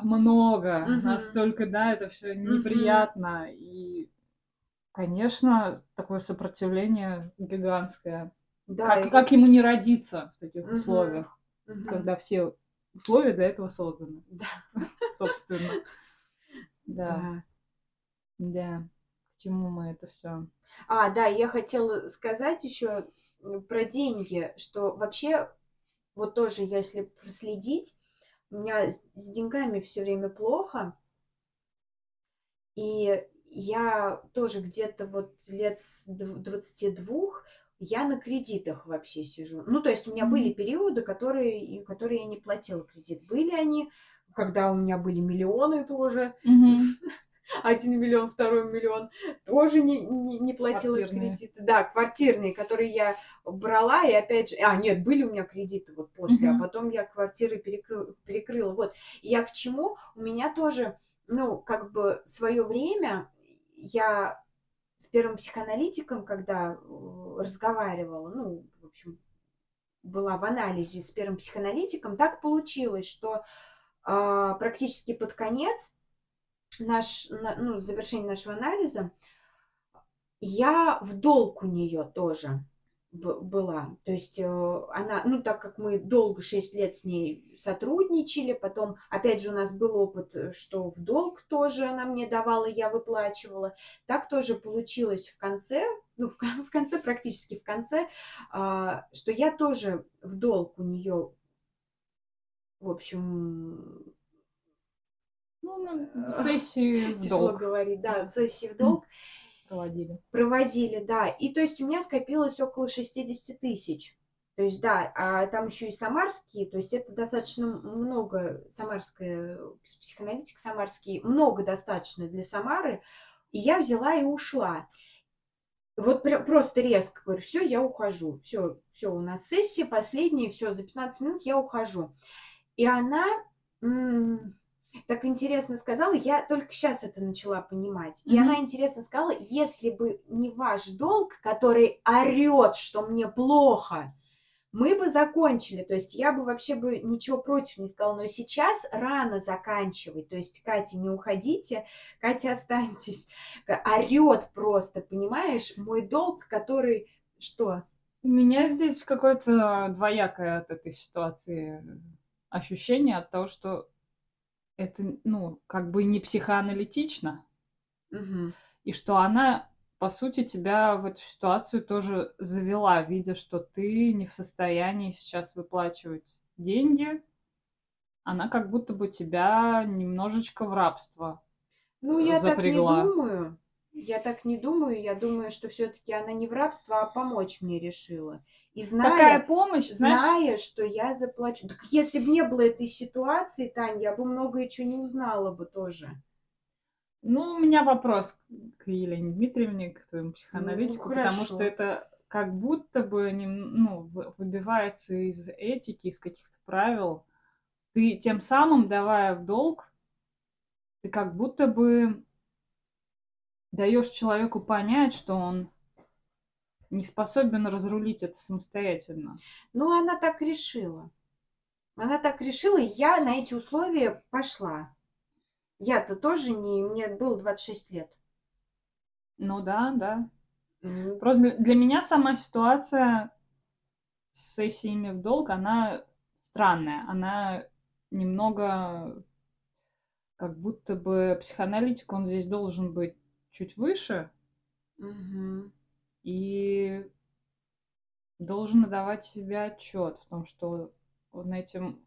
много, Мгм. настолько, да, это все неприятно. И, конечно, такое сопротивление гигантское. да. Как, и как ему не родиться в таких Мгм. условиях, Мгм. когда все условия для этого созданы, Да. собственно. Да. да. К чему мы это все? А, да, я хотела сказать еще про деньги, что вообще вот тоже, если проследить, у меня с, деньгами все время плохо, и я тоже где-то вот лет с дв- 22 я на кредитах вообще сижу. Ну, то есть у меня были Мгм. периоды, которые, которые я не платила кредит. Были они, когда у меня были миллионы тоже, один миллион, второй миллион, тоже не, не, не платила Квартирные. кредиты. Да, квартирные, которые я брала, и опять же... А, нет, были у меня кредиты вот после, а Мгм. потом я квартиры перекры- перекрыла. Вот. И я к чему? У меня тоже, ну, как бы свое время я с первым психоаналитиком, когда э, разговаривала, ну, в общем, была в анализе с первым психоаналитиком, так получилось, что а, практически под конец наш, на- ну, завершение нашего анализа, я в долг у нее тоже была. То есть э, она, ну, так как мы долго, 6 лет с ней сотрудничали, потом, опять же, у нас был опыт, э, что в долг тоже она мне давала, я выплачивала. Так тоже получилось в конце, ну, в, в конце, практически в конце, а, что я тоже в долг у нее, в общем, Ну, на сессии в тяжело долг говорить, да, сессии в долг проводили. проводили, да. И то есть у меня скопилось около 60 тысяч. То есть, да, а там еще и самарские, то есть это достаточно много, самарская, психоаналитик самарский, много достаточно для Самары. И я взяла и ушла. Вот пря- просто резко говорю, все, я ухожу. Все, все, у нас сессия последняя, все, за 15 минут я ухожу. И она м, так интересно сказала, я только сейчас это начала понимать. И Мгм. она интересно сказала, если бы не ваш долг, который орет, что мне плохо, мы бы закончили. То есть я бы вообще бы ничего против не сказала. Но сейчас рано заканчивать. То есть, Катя, не уходите, Катя, останьтесь. Орет просто, понимаешь? Мой долг, который... Что? У меня здесь какое-то двоякое от этой ситуации ощущение от того, что это, ну, как бы не психоаналитично, Мгм. и что она, по сути, тебя в эту ситуацию тоже завела, видя, что ты не в состоянии сейчас выплачивать деньги, она как будто бы тебя немножечко в рабство. Ну, я так запрягла. не думаю. Я так не думаю. Я думаю, что все-таки она не в рабство, а помочь мне решила. И зная, Такая помощь, знаешь, зная, что я заплачу. Так если бы не было этой ситуации, Тань, я бы многое чего не узнала бы тоже. Ну, у меня вопрос к Елене Дмитриевне, к твоему психоаналитику, потому хорошо. что это как будто бы ну, вы- выбивается из этики, из каких-то правил. Ты тем самым, давая в долг, ты как будто бы даешь человеку понять, что он не способен разрулить это самостоятельно. Ну, она так решила. Она так решила, и я на эти условия пошла. Я-то тоже не... Мне было 26 лет. Ну да, да. М, Просто для- для меня сама ситуация с сессиями в долг, она странная. Она немного как будто бы психоаналитик, он здесь должен быть чуть выше Мгм. и должен отдавать себе отчет в том, что он этим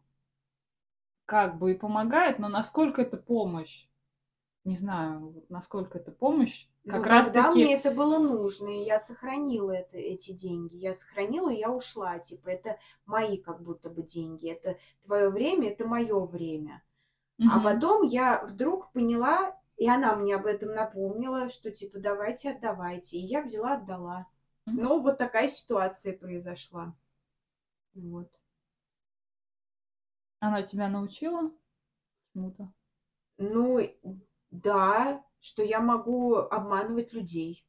как бы и помогает, но насколько это помощь? Не знаю, насколько это помощь. Как Ну, раз тогда таки мне это было нужно, и я сохранила это, эти деньги. Я сохранила, и я ушла. Типа, это мои как будто бы деньги. Это твое время, это мое время. А Мгм. потом я вдруг поняла, и она мне об этом напомнила, что типа давайте, отдавайте. И я взяла, отдала. Ну, вот такая ситуация произошла. Вот. Она тебя научила чему-то? Ну, да, что я могу обманывать людей.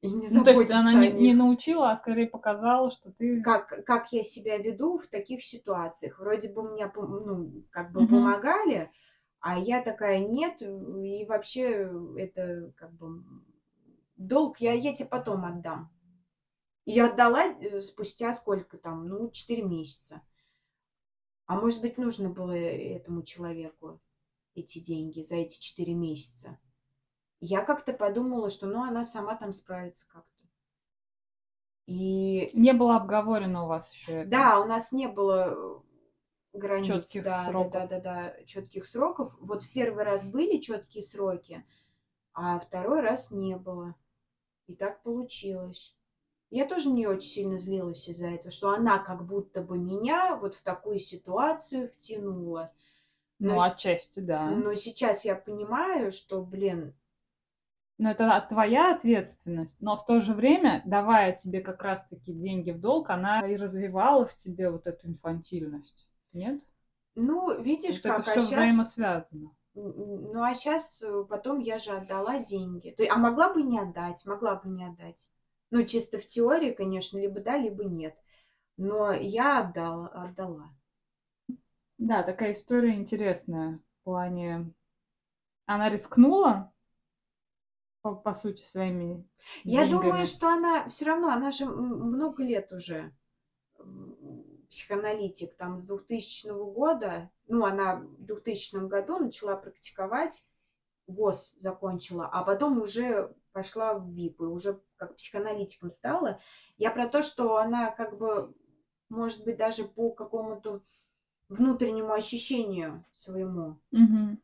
И не Ну, то есть она не, не научила, а скорее показала, что ты... Как, как я себя веду в таких ситуациях. Вроде бы мне ну, как бы Мгм. помогали, а я такая нет, и вообще это как бы долг я, я тебе потом отдам. И я отдала э, спустя сколько там, ну, 4 месяца. А может быть, нужно было этому человеку эти деньги за эти 4 месяца. Я как-то подумала, что ну она сама там справится как-то. И Не было обговорено у вас еще это. да, у нас не было э, границ, Чётких да, да, да, сроков. да, да, четких сроков. Вот в первый раз были четкие сроки, а второй раз не было. И так получилось. Я тоже не очень сильно злилась из-за этого, что она как будто бы меня вот в такую ситуацию втянула. Ну, Но, с- отчасти, да. но сейчас я понимаю, что, блин, Но это твоя ответственность. Но в то же время, давая тебе как раз-таки деньги в долг, она и развивала в тебе вот эту инфантильность. Нет? ну, видишь, Вот это как, а все сейчас... взаимосвязано. Ну, а сейчас потом я же отдала деньги. То есть, а могла бы не отдать, могла бы не отдать. Ну, чисто в теории, конечно, либо да, либо нет. Но я отдала, отдала. Да, такая история интересная в плане... Она рискнула, по, по сути, своими Я деньгами. думаю, что она все равно, она же много лет уже психоаналитик, там с 2000 года, ну, она в 2000 году начала практиковать, ГОС закончила, а потом уже пошла в ВИП, и уже как психоаналитиком стала. Я про то, что она как бы, может быть, даже по какому-то внутреннему ощущению своему. Мгм.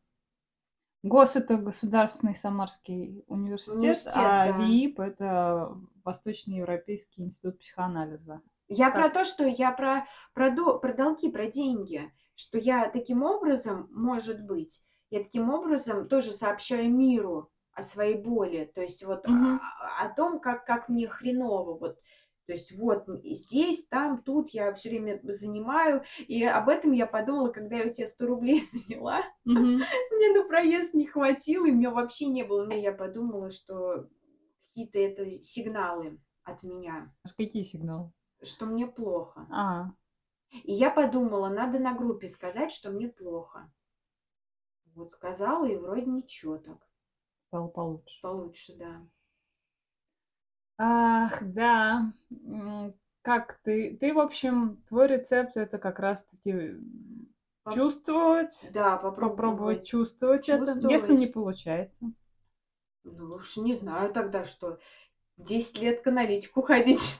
ГОС – это Государственный Самарский университет, Университет, а да. ВИИП – это Восточноевропейский институт психоанализа. Я Как? про то, что я про, про, до- про долги, про деньги, что я таким образом, может быть, я таким образом тоже сообщаю миру о своей боли, то есть вот Мгм. о, о том, как, как мне хреново, вот, то есть вот здесь, там, тут я все время занимаю, и об этом я подумала, когда я у тебя 100 рублей заняла, Мгм. мне на проезд не хватило, и мне вообще не было, но я подумала, что какие-то это сигналы от меня, А Какие сигналы? Что мне плохо. А, И я подумала, надо на группе сказать, что мне плохо. Вот сказала, и вроде ничего так. стало получше. Получше, да. Ах, да. Как ты? Ты, в общем, твой рецепт – это как раз-таки Поп- чувствовать, Да, попробовать попробовать. чувствовать это. Если не Чувствовать. получается, Ну уж не знаю тогда, что 10 лет к аналитику ходить.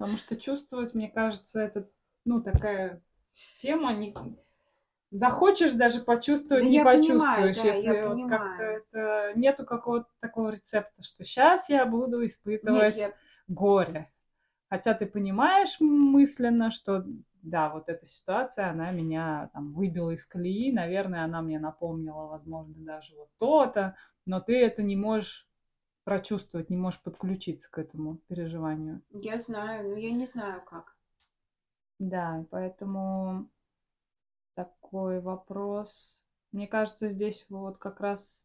Потому что чувствовать, мне кажется, это, ну, такая тема, не... захочешь даже почувствовать, Да не я понимаю, почувствуешь, да, если вот как-то это... Нету какого-то такого рецепта, что сейчас я буду Нет, испытывать я... горе. Хотя ты понимаешь мысленно, что да, вот эта ситуация, она меня там выбила из колеи, наверное, она мне напомнила, возможно, даже вот то-то, но ты это не можешь прочувствовать, не можешь подключиться к этому переживанию. Я знаю, но я не знаю как. Да, поэтому такой вопрос. Мне кажется, здесь вот как раз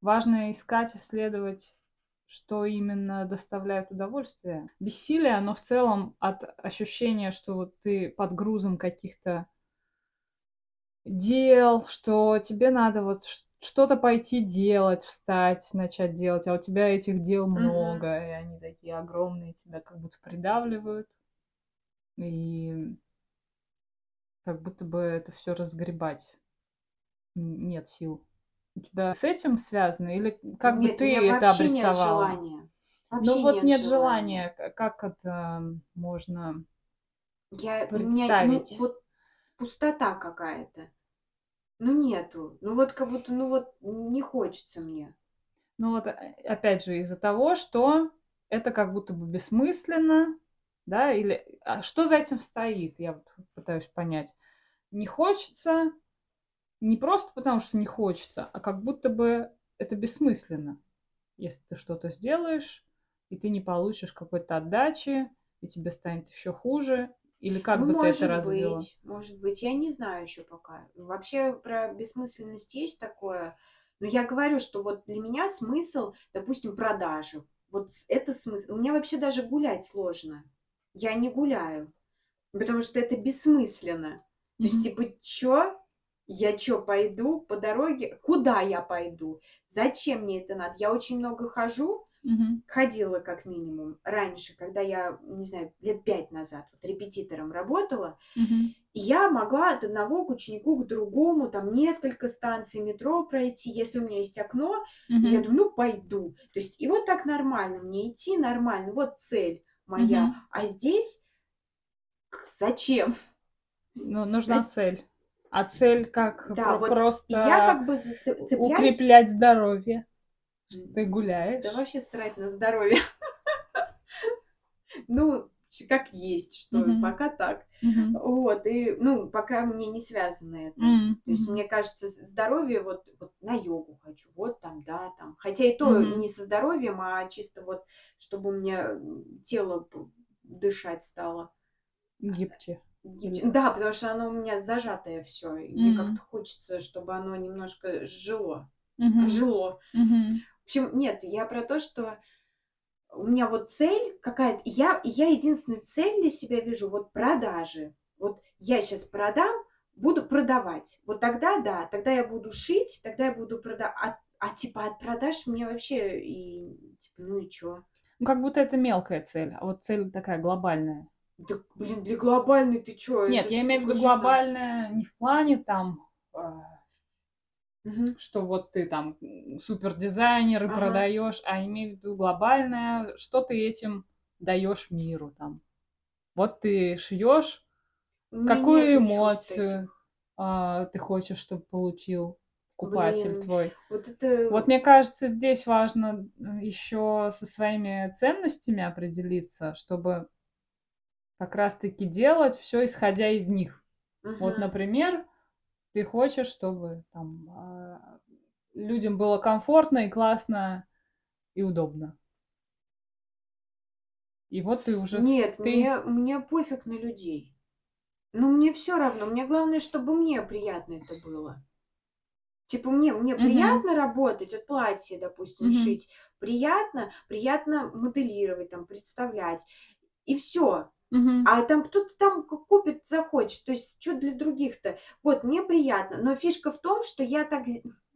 важно искать, исследовать, что именно доставляет удовольствие. Бессилие, оно в целом от ощущения, что вот ты под грузом каких-то дел, что тебе надо вот что-то пойти делать, встать, начать делать, а у тебя этих дел много, и они такие огромные, тебя как будто придавливают, и как будто бы это все разгребать нет сил. У тебя с этим связано или как бы Нет, у ты это вообще нет обрисовала? желания. Ну Вообще вот нет нет желания. желания, как это можно Я, у меня, ну, представить? вот пустота какая-то. Ну, нету. Ну, вот как будто, ну, вот не хочется мне. Ну вот, э, опять же, из-за того, что это как будто бы бессмысленно, да, или а что за этим стоит, я вот пытаюсь понять. Не хочется не просто потому, что не хочется, а как будто бы это бессмысленно. Если ты что-то сделаешь, и ты не получишь какой-то отдачи, и тебе станет еще хуже, или как Ну, бы ты это может развила? быть, может быть, я не знаю еще пока. Вообще про бессмысленность есть такое. Но я говорю, что вот для меня смысл, допустим, продажи. Вот это смысл. Мне вообще даже гулять сложно. Я не гуляю, потому что это бессмысленно. То есть, типа, чё? Я чё, пойду по дороге? Куда я пойду? Зачем мне это надо? Я очень много хожу, Мгм. ходила как минимум раньше, когда я, не знаю, лет пять назад вот, репетитором работала, и я могла от одного к ученику к другому, там несколько станций метро пройти, если у меня есть окно, и я думаю, ну пойду. То есть и вот так нормально, мне идти нормально, вот цель моя. Мгм. А здесь зачем? Ну, нужна Зачем? цель. А цель как Да, про- вот просто и я как бы заце- цепляюсь, укреплять здоровье. Ты гуляешь. да вообще срать на здоровье. Ну, как есть, что пока так. Вот, и, ну, пока мне не связано это. То есть, мне кажется, здоровье, вот, вот на йогу хочу, вот там, да, там. Хотя и то не со здоровьем, а чисто вот, чтобы мне м, тело дышать стало. Гибче. Да, потому что оно у меня зажатое все. И мне как-то хочется, чтобы оно немножко жило. Жило. Общем, нет, я про то, что у меня вот цель какая-то. Я, я единственную цель для себя вижу, вот продажи. Вот я сейчас продам, буду продавать. Вот тогда, да, тогда я буду шить, тогда я буду продавать. А, а типа от продаж мне вообще и типа, ну и чё? Ну, как будто это мелкая цель, а вот цель такая глобальная. Да, блин, для глобальной ты чё? Нет, я имею в виду глобальная не в плане там, Мгм. что вот ты там супер дизайнер и Ага. продаешь, а имею в виду глобальное, что ты этим даешь миру там. Вот ты шьешь, какую эмоцию а, ты хочешь, чтобы получил покупатель Блин, твой. вот это... Вот мне кажется, здесь важно еще со своими ценностями определиться, чтобы как раз-таки делать все исходя из них. Вот, Мгм. например, ты хочешь, чтобы там а, людям было комфортно и классно и удобно. И вот ты уже Нет, ты мне, мне пофиг на людей. Ну, мне все равно. Мне главное, чтобы мне приятно это было. Типа мне, мне Мгм. приятно работать, вот платье, допустим, Мгм. шить. Приятно, приятно моделировать, там, представлять. И все. Мгм. А там кто-то там ку- купит, захочет. То есть, что для других-то? Вот, мне приятно. Но фишка в том, что я так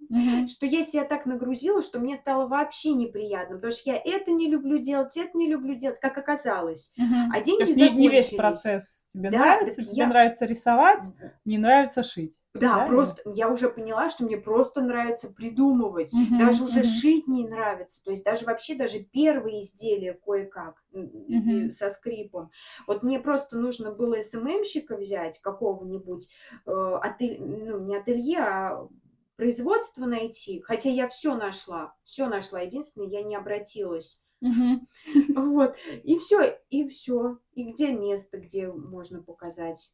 Мгм. что я себя так нагрузила, что мне стало вообще неприятно, потому что я это не люблю делать, это не люблю делать, как оказалось. Мгм. А деньги не, не весь процесс тебе Да, нравится, тебе я- нравится рисовать, не нравится шить. Да, Да, просто я уже поняла, что мне просто нравится придумывать. Мгм, Даже уже мгм. шить не нравится. То есть даже вообще даже первые изделия кое-как Мгм. со скрипом. Вот мне просто нужно было СММщика взять какого-нибудь, э, атель- ну не ателье, а производство найти. Хотя я все нашла, все нашла. Единственное, я не обратилась. Вот. И все, и все. И где место, где можно показать.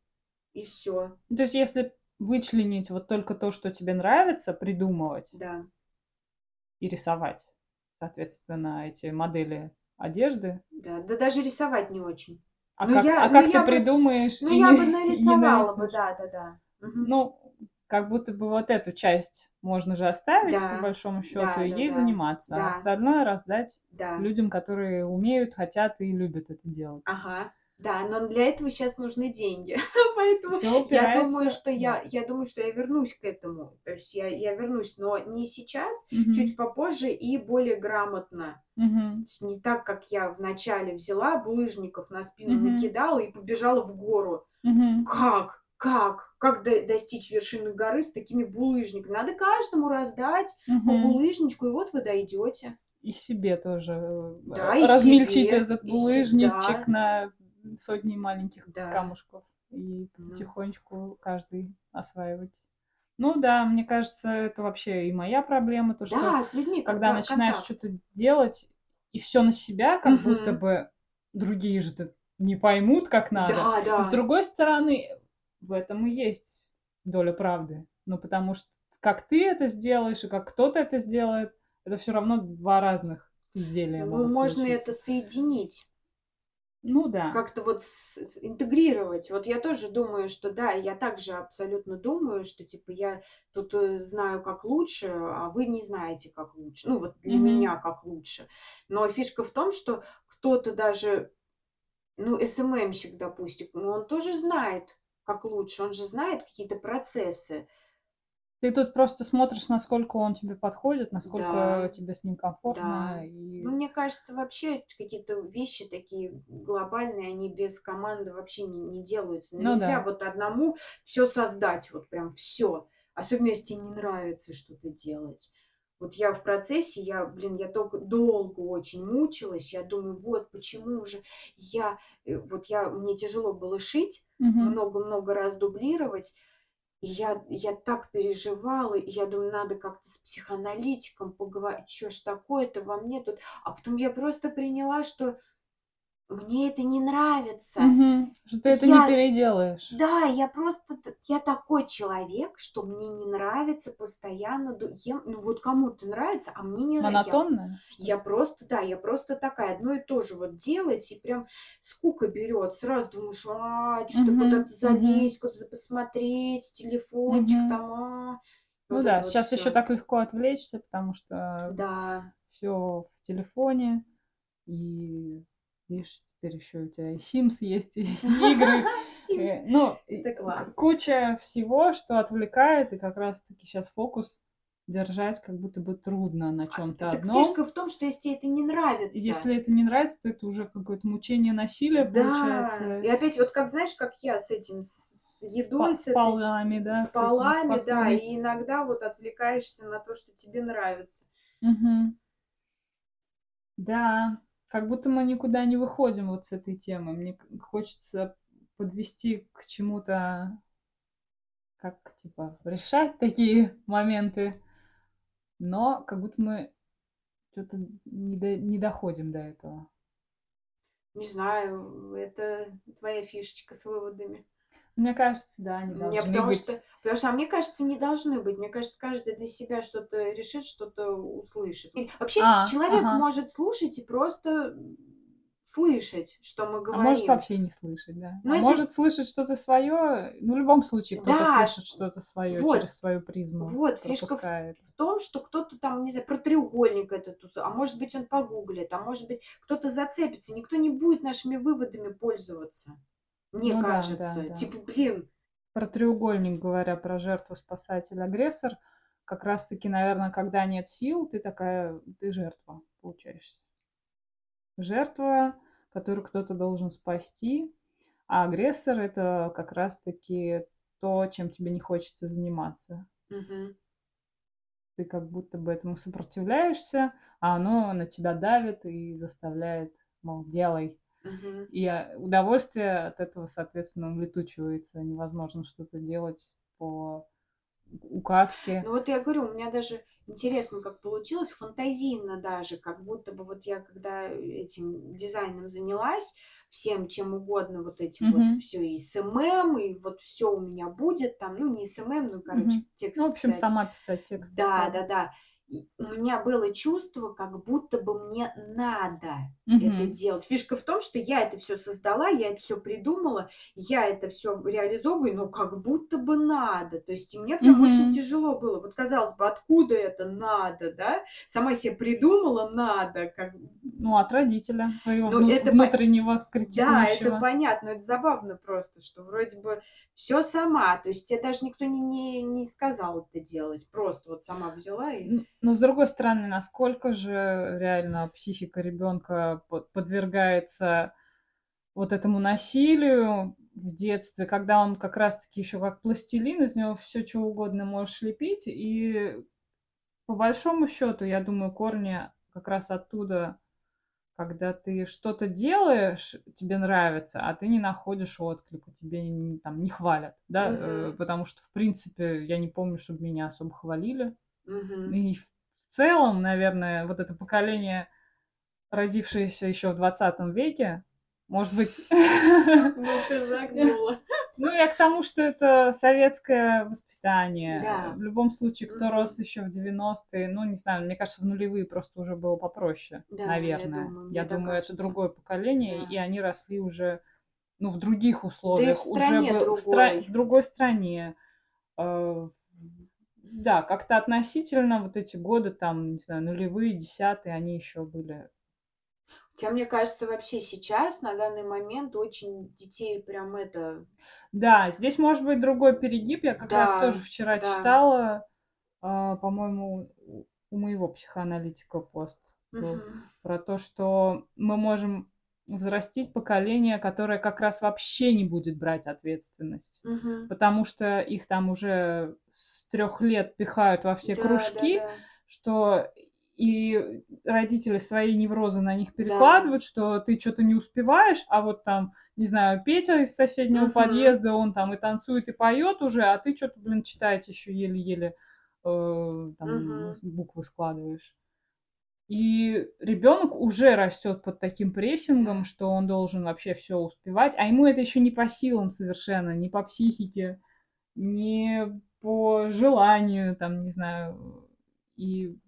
И все, То есть если вычленить вот только то, что тебе нравится, придумывать да. и рисовать, соответственно, эти модели одежды, Да, да даже рисовать не очень. а Ну, как, я- а ну, как я ты бы- придумаешь Ну, и я не- бы нарисовала бы, да, да, да. Мгм. Ну, как будто бы вот эту часть можно же оставить, Да, по большому счету, да, и да, ей да, заниматься, да. а остальное раздать Да. людям, которые умеют, хотят и любят это делать. Ага, Да, но для этого сейчас нужны деньги. Поэтому я думаю, что я я думаю, что я вернусь к этому. То есть я я вернусь, но не сейчас, чуть Мгм. попозже и более грамотно. Есть не так, как я вначале взяла, булыжников на спину Мгм. накидала и побежала в гору. Мгм. Как? Как? Как до достичь вершины горы с такими булыжниками? Надо каждому раздать по Мгм. булыжничку, и вот вы дойдёте. И себе тоже, э, Да, размельчить себе, этот булыжничек на сотни маленьких Да. камушков и потихонечку каждый осваивать. Ну да, мне кажется, это вообще и моя проблема, то, что Да, с людьми когда когда начинаешь чё-то делать, и всё на себя, как будто Мгм. бы другие же-то не поймут, как надо. Да, С да. другой стороны, в этом и есть доля правды. Ну, потому что как ты это сделаешь и как кто-то это сделает, это всё равно 2 разных изделия Ну, можно это получиться. соединить. Ну да. Как-то вот интегрировать. Вот я тоже думаю, что да, я также абсолютно думаю, что типа я тут, э, знаю, как лучше, а вы не знаете, как лучше. Ну, вот для Мгм. меня как лучше. Но фишка в том, что кто-то даже, ну, СММщик, допустим, ну, он тоже знает, как лучше. Он же знает какие-то процессы. Ты тут просто смотришь, насколько он тебе подходит, насколько Да. тебе с ним Да. комфортно, Ну, и мне кажется, вообще какие-то вещи такие глобальные, они без команды вообще не не делаются. Ну, Ну нельзя да. вот одному всё создать, вот прям всё. Особенно если те не нравится что-то делать. Вот я в процессе, я, блин, я тока долго очень мучилась. Я думаю: "Вот почему же я, э, вот я мне тяжело было шить, много-много раз дублировать". И я я так переживала, и я думаю: "Надо как-то с психоаналитиком поговори чё ж такое-то во мне тут?" А потом я просто приняла, что мне это не нравится. Мгм. Что ты это не Я переделаешь. да, я просто я такой человек, что мне не нравится постоянно ем ну, вот кому-то нравится, а мне не нра я Монотонная, что я ли? просто, да, я просто такая. Одно и то же вот делать, и прям скука берёт. Сразу думаешь: "А, чё-то Мгм, куда-то залезть, куда-то посмотреть, телефончик Мгм. там, а". Ну Вот да, вот сейчас всё. так легко отвлечься, потому что Да. всё в телефоне. И видишь, теперь ещё у тя и Sims есть, и игры. Sims. Э, ну, Это класс. куча всего, что отвлекает, и как раз таки щас фокус держать как будто бы трудно на А, чём-то так одном. фишка в том, что если те это не нравится Если это не нравится, то это уже какое-то мучение, насилие Да. И получается. опять вот как, знаешь, как я с этим, с едой, с с с полами, да, с с этими, с полами, да. И иногда вот отвлекаешься на то, что тебе нравится. Мгм. Да, как будто мы никуда не выходим вот с этой темы. Мне хочется подвести к чему-то как, типа, решать такие моменты, но как будто мы чё-то не до не доходим до этого. Не знаю, это твоя фишечка с выводами. Мне кажется, да, они должны потому что быть. потому что, а мне кажется, не должны быть. Мне кажется, каждый для себя что-то решит, что-то услышит. И вообще А, человек ага. может слушать и просто слышать, что мы А может говорим. вообще не слышать, да. Но А это может слышать что-то своё. Ну, в любом случае, кто-то Да, слышит что-то своё, вот. через свою призму Вот фишка в в том, что кто-то там, не знаю, про треугольник этот а может быть, он погуглит, а может быть, кто-то зацепится. Никто не будет нашими выводами пользоваться, мне Ну да, да, кажется. да. Типа, блин Про треугольник говоря, про жертву, спасатель, агрессор. Как раз таки, наверно, когда нет сил, ты такая, ты жертва получаешься. Жертва, которую кто-то должен спасти, а агрессор- это как раз таки то, чем тебе не хочется заниматься. Мгм. Ты как будто бы этому сопротивляешься, а оно на тебя давит и заставляет, мол, делай. Мгм. И, а, удовольствие от этого, соответственно, улетучивается. Невозможно что-то делать по указке. Ну, вот я говорю, у меня даже интересно, как получилось, фантазийно даже, как будто бы вот я когда этим дизайном занялась, всем чем угодно, вот этим вот Мгм. всё, и SMM, и вот всё у меня будет там. Ну, не SMM, ну, короче. Ну, текст в общем, писать. сама писать тексты, да. Да-да-да. У меня было чувство, как будто бы мне надо это делать. Фишка в том, что я это все создала, я это все придумала, я это все реализовываю, но как будто бы надо. То есть и мне прям очень тяжело было. Вот казалось бы, откуда это надо, да? Сама себе придумала надо, как Ну, от родителя, твоего Ну, это внутреннего Да, это понятно, это забавно просто, что вроде бы все сама, то есть тебе даже никто не не не сказал это делать, просто вот сама взяла и но с другой стороны, насколько же реально психика ребенка подвергается вот этому насилию в детстве, когда он как раз-таки еще как пластилин, из него все что угодно можешь лепить. И по большому счету, я думаю, корни как раз оттуда, когда ты что-то делаешь, тебе нравится, а ты не находишь отклика, тебе там не хвалят, да, угу. потому что, в принципе, я не помню, чтобы меня особо хвалили. Угу. И в целом, наверное, вот это поколение, родившееся еще в 20 веке, может быть... Ну, ты загнула. Ну, я к тому, что это советское воспитание. Да. В любом случае, кто mm-hmm. рос еще в 90-е, ну, не знаю, мне кажется, в нулевые просто уже было попроще, да, наверное. Я думаю, я думаю это другое поколение, да. и они росли уже, ну, в других условиях. Да в уже. В, стра... в другой стране. Э, да, как-то относительно вот эти годы, там, не знаю, нулевые, десятые, они еще были. Хотя, мне кажется, вообще сейчас, на данный момент, очень детей прям это... Да, здесь может быть другой перегиб. Я как да, раз тоже вчера да. читала, э, по-моему, у моего психоаналитика пост угу. про то, что мы можем взрастить поколение, которое как раз вообще не будет брать ответственность, угу. потому что их там уже с трех лет пихают во все да, кружки, да, да. что и родители свои неврозы на них перекладывают, да. что ты что-то не успеваешь, а вот там, не знаю, Петя из соседнего угу. подъезда, он там и танцует, и поет уже, а ты что-то, блин, читаешь еще еле-еле э, там угу. буквы складываешь. И ребенок уже растет под таким прессингом, что он должен вообще все успевать, а ему это еще не по силам совершенно, не по психике, не по желанию, там, не знаю, и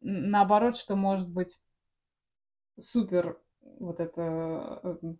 наоборот, что может быть супер вот это э,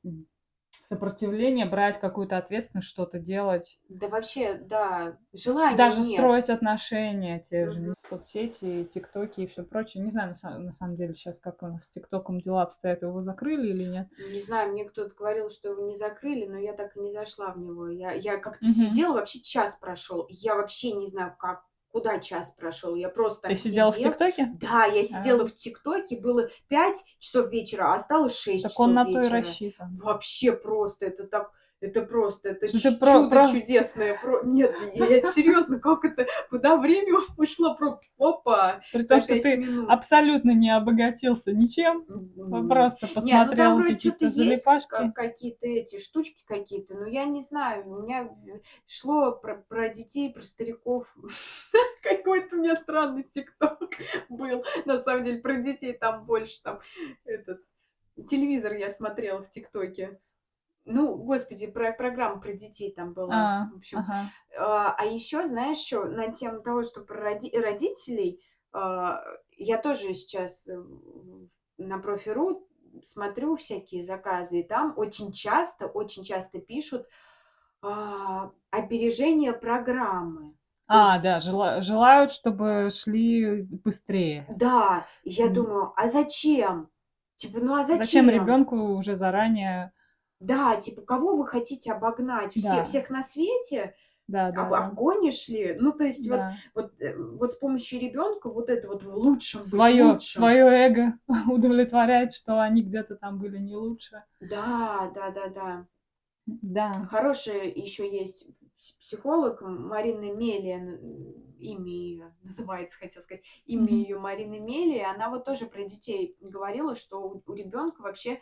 сопротивление, брать какую-то ответственность, что-то делать. Да вообще, да, желания Даже нет. строить отношения, те же mm-hmm. соцсети, тиктоки и все прочее. Не знаю, на, на самом деле сейчас как у нас с тиктоком дела обстоят, его закрыли или нет? Не знаю, мне кто-то говорил, что его не закрыли, но я так и не зашла в него. Я, я как-то mm-hmm. сидела, вообще час прошел, я вообще не знаю, как куда час прошел. Я просто Ты сидела сидел. в ТикТоке? Да, я сидела а. в ТикТоке, было 5 часов вечера, а осталось 6 так часов он на вечера. то и рассчитан. Вообще просто, это так это просто, это ч- чудо про- чудесное. Про... Нет, я, серьезно, как это, куда время ушло, про опа, При том, что ты минут. абсолютно не обогатился ничем, М. просто ну посмотрел что-то какие-то есть, залипашки. ка- какие-то эти штучки какие-то, но я не знаю, у меня шло про, про детей, про стариков. Какой-то у меня странный тикток был, на самом деле, про детей там больше, там, этот, телевизор я смотрела в ТикТоке. Ну, господи, про программу про детей там была. А, В общем, ага. а, а еще, знаешь, еще на тему того, что про роди- родителей, а, я тоже сейчас э, на профи.ру смотрю всякие заказы, и там очень часто, очень часто пишут а, опережение программы. А, есть, да, жела- желают, чтобы шли быстрее. да, я М. думаю, а зачем? Типа, ну а Зачем зачем? ребенку уже заранее... Да, типа, кого вы хотите обогнать? Все, Да, всех на свете? да, Об- да, да, обгонишь ли? Ну, то есть вот, да. вот, э, вот с помощью ребенка вот это вот быть, Свое, свое эго удовлетворяет, что они где-то там были не лучше. Да, да, да, да. Да. Хорошая еще есть пс- психолог Марина Мелия, имя ее называется, хотела сказать, имя Мгм. ее Марина Мелия, она вот тоже про детей говорила, что у, у ребенка вообще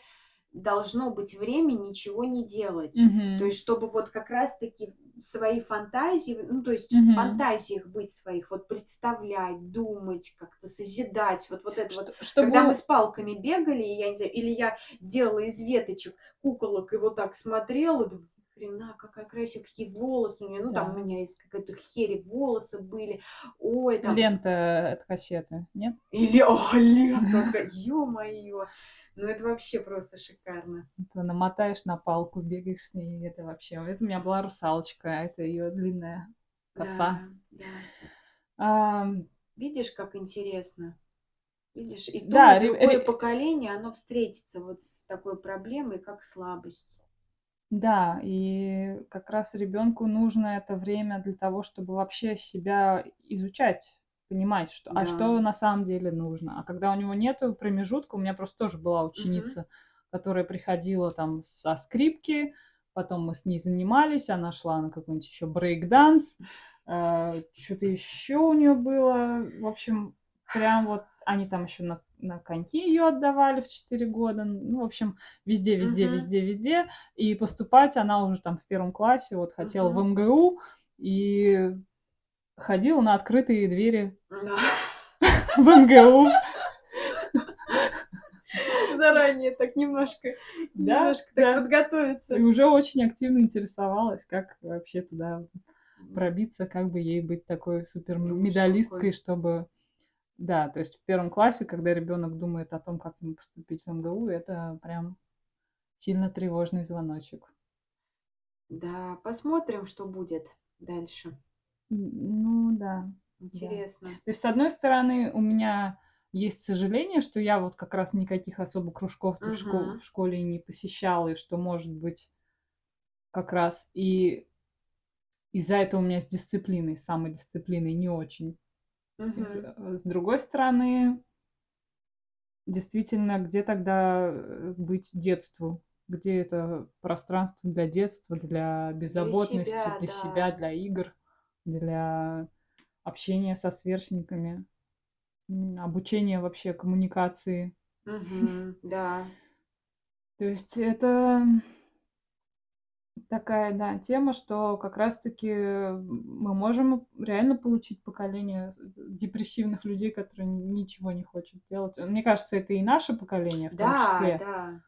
должно быть время ничего не делать. То Мгм. есть, чтобы вот как раз-таки свои фантазии, ну, то есть в Мгм. фантазиях быть своих, вот представлять, думать, как-то созидать, вот, вот это вот. Что- Когда мы Чтобы... с палками бегали, я не знаю, или я делала из веточек куколок и вот так смотрела, думаю, хрена, какая красивая, какие волосы у нее. Ну, там у Да. меня из какой-то хери волосы были. Ой, там... Лента от кассеты, нет? Или, о, лента, ё-моё. Ну, это вообще просто шикарно. Ты намотаешь на палку, бегаешь с ней, это вообще... Это у меня была русалочка, а это ее длинная коса. Да, да. А, Видишь, как интересно? Видишь, и то, Да, и другое ре- поколение, оно встретится вот с такой проблемой, как слабость. Да, и как раз ребенку нужно это время для того, чтобы вообще себя изучать, понимать, что, а Да. что на самом деле нужно. А когда у него нету промежутка, у меня просто тоже была ученица, которая приходила там со скрипки, потом мы с ней занимались, она шла на какой-нибудь еще брейк-данс, что-то еще у нее было. В общем, прям вот они там еще на, на коньки ее отдавали в 4 года. Ну, в общем, везде, везде, Мгм. везде, везде. И поступать она уже там в первом классе, вот хотела в Мгм. МГУ и ходила на открытые двери Да. в МГУ. Заранее так немножко, Да, немножко так да. подготовиться. И уже очень активно интересовалась, как вообще туда пробиться, как бы ей быть такой супер медалисткой, чтобы... Да, то есть в первом классе, когда ребенок думает о том, как ему поступить в МГУ, это прям сильно тревожный звоночек. Да, посмотрим, что будет дальше. Ну да. Интересно. То есть, с одной стороны, у меня есть сожаление, что я вот как раз никаких особо кружков в, шко- Мгм. в школе не посещала, и что, может быть, как раз и из-за этого у меня с дисциплиной, с самодисциплиной не очень. Э, С другой стороны, действительно, где тогда э, быть детству? Где это пространство для детства, для беззаботности, себя, для да. себя, для игр, для общения со сверстниками, обучения вообще коммуникации. Да. То есть это такая, да, тема, что как раз-таки мы можем реально получить поколение депрессивных людей, которые ничего не хотят делать. Мне кажется, это и наше поколение в том Да, числе, да.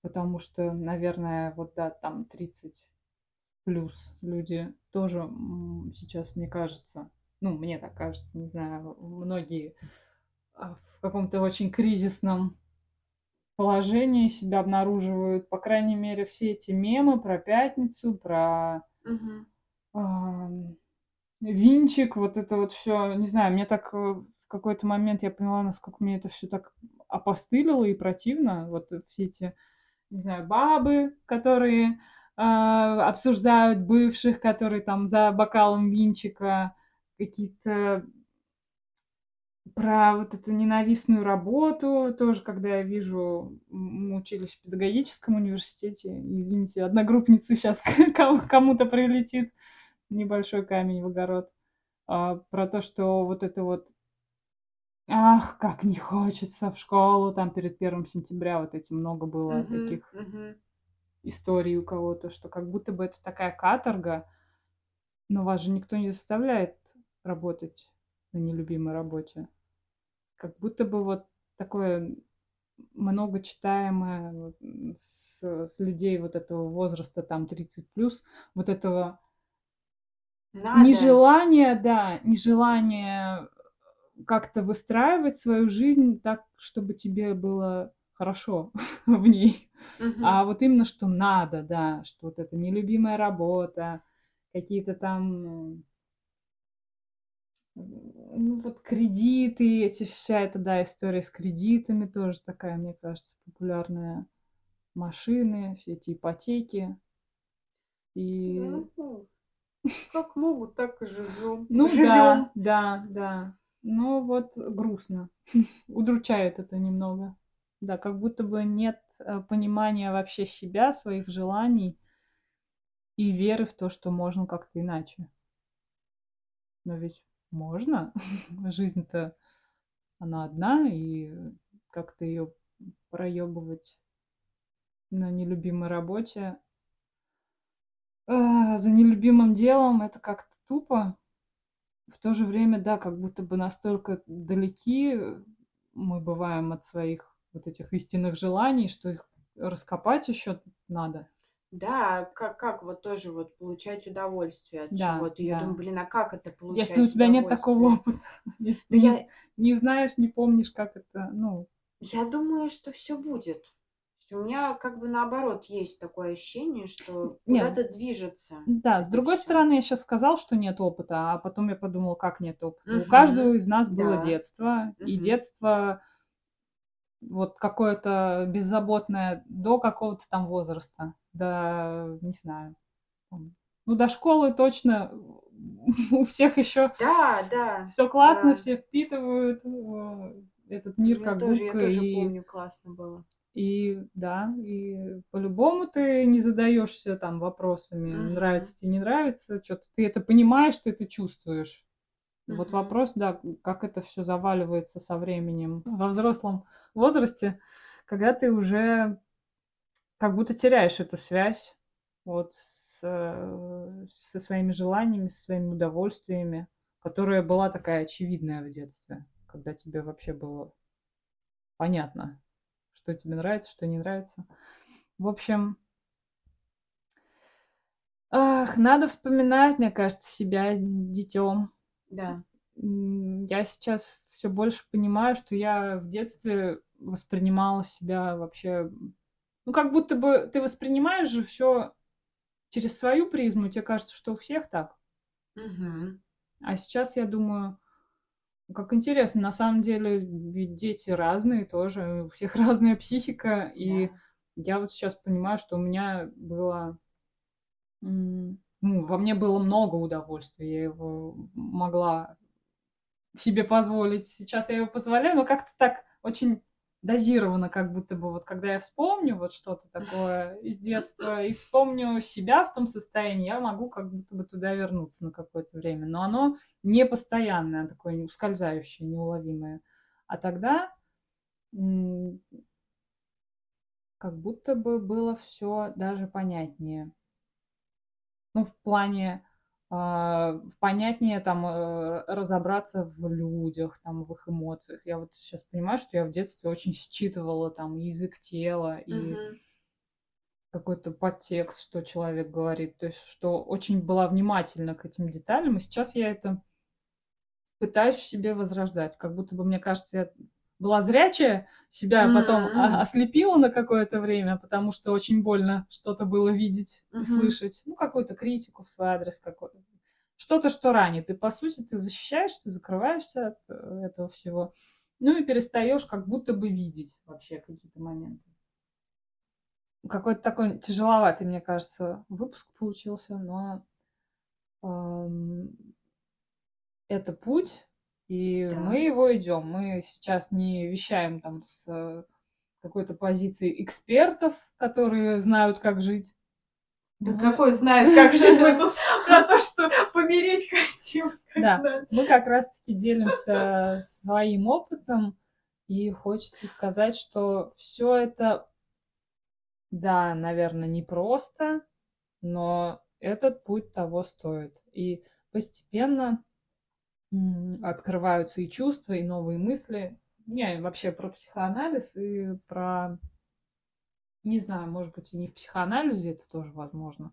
потому что, наверное, вот да, там 30 плюс люди тоже сейчас, мне кажется, ну, мне так кажется, не знаю, многие а, в каком-то очень кризисном положении себя обнаруживают, по крайней мере, все эти мемы про пятницу, про Мгм. ам, винчик, вот это вот все, не знаю, мне так э, в какой-то момент я поняла, насколько мне это все так опостылило и противно. Вот все эти, не знаю, бабы, которые обсуждают бывших, которые там за бокалом винчика какие-то про вот эту ненавистную работу тоже, когда я вижу, мы учились в педагогическом университете, извините, одногруппницы сейчас кому-то прилетит небольшой камень в огород, а, про то, что вот это вот, ах, как не хочется в школу, там перед первым сентября вот эти много было Мгм. таких Мгм. Историй у кого-то, что как будто бы это такая каторга, но вас же никто не заставляет работать на нелюбимой работе. Как будто бы вот такое много читаемое с, с людей вот этого возраста, там 30 плюс, вот этого Надо. нежелания, да, нежелания как-то выстраивать свою жизнь так, чтобы тебе было хорошо в ней. Мгм. А вот именно, что надо, да, что вот это нелюбимая работа, какие-то там, ну вот кредиты, эти вся эта, да, история с кредитами тоже такая, мне кажется, популярная. Машины, все эти ипотеки. И, Ну, Как могут, так и живем. ну да, Живем. да, да. Ну вот грустно. Удручает это немного. Да, как будто бы нет э, понимания вообще себя, своих желаний и веры в то, что можно как-то иначе. Но ведь можно. Жизнь-то, она одна, и как-то ее проебывать на нелюбимой работе а, за нелюбимым делом это как-то тупо. В то же время, да, как будто бы настолько далеки мы бываем от своих вот этих истинных желаний, что их раскопать еще надо. Да, как как вот тоже вот получать удовольствие от Да, чего-то? Я думаю, да. блин, а как это Если у получать тебя нет такого опыта, если Ну ты не я з не знаешь, не помнишь, как это, ну я думаю, что всё будет. У меня как бы наоборот есть такое ощущение, что куда-то движется да, с другой всё. стороны, я щас сказала, что нет опыта, а потом я подумала, как нет опыта. У каждого из нас было Да. детство, и детство вот какое-то беззаботное до какого-то там возраста, до, не знаю, ну, до школы точно у всех ещё Да, да, всё классно, да. все впитывают, э, этот мир меня как тоже, я губка, тоже и помню, классно было. и да, и по-любому ты не задаешься там вопросами: Мгм. нравится те, не нравится, чё-то ты это понимаешь, ты это чувствуешь. Вот Мгм. вопрос, да, как это всё заваливается со временем во взрослом возрасте, когда ты уже как будто теряешь эту связь вот с э, со своими желаниями, со своими удовольствиями, которая была такая очевидная в детстве, когда тебе вообще было понятно, что тебе нравится, что не нравится. В общем ах, надо вспоминать, мне кажется, себя детём. Да. Я сейчас всё больше понимаю, что я в детстве воспринимала себя вообще, ну, как будто бы ты воспринимаешь же всё через свою призму, те кажется, что у всех так. Мгм. А сейчас я думаю: как интересно, на самом деле ведь дети разные тоже, у всех разная психика. И Да. я вот сейчас понимаю, что у меня было ну, во мне было много удовольствия, я его могла себе позволить. Сейчас я его позволяю, но как-то так очень дозированно, как будто бы. Вот когда я вспомню вот что-то такое из детства и вспомню себя в том состоянии, я могу как будто бы туда вернуться на какое-то время. Но оно не постоянное, такое ускользающее, неуловимое. А тогда, как будто бы было всё даже понятнее. Ну, в плане, понятнее там, э, разобраться в людях, там, в их эмоциях. Я вот щас понимаю, что я в детстве очень считывала там язык тела и Мгм. какой-то подтекст, что человек говорит. То есть что очень была внимательна к этим деталям. И сейчас я это пытаюсь себе возрождать. Как будто бы, мне кажется, я была зрячая, себя потом а М. ослепило на какое-то время, потому что очень больно что-то было видеть и Мгм. слышать. Ну, какую-то критику в свой адрес, какой что-то, что ранит. И, по сути, ты защищаешься, закрываешься от, э, этого всего, ну и перестаешь как будто бы видеть вообще какие-то моменты. Какой-то такой тяжеловатый, мне кажется, выпуск получился, но, ам, это путь, и мы Да. его идём. Мы сейчас не вещаем там с какой-то позиции экспертов, которые знают, как жить. Да Мы какой знает, как жить? Мы тут про то, что помереть хотим, Да, мы как раз таки делимся своим опытом, и хочется сказать, что всё это да, наверно, непросто, но этот путь того стоит. И постепенно, открываются и чувства, и новые мысли. Не, вообще про психоанализ и про не знаю, может быть, и не в психоанализе это тоже возможно.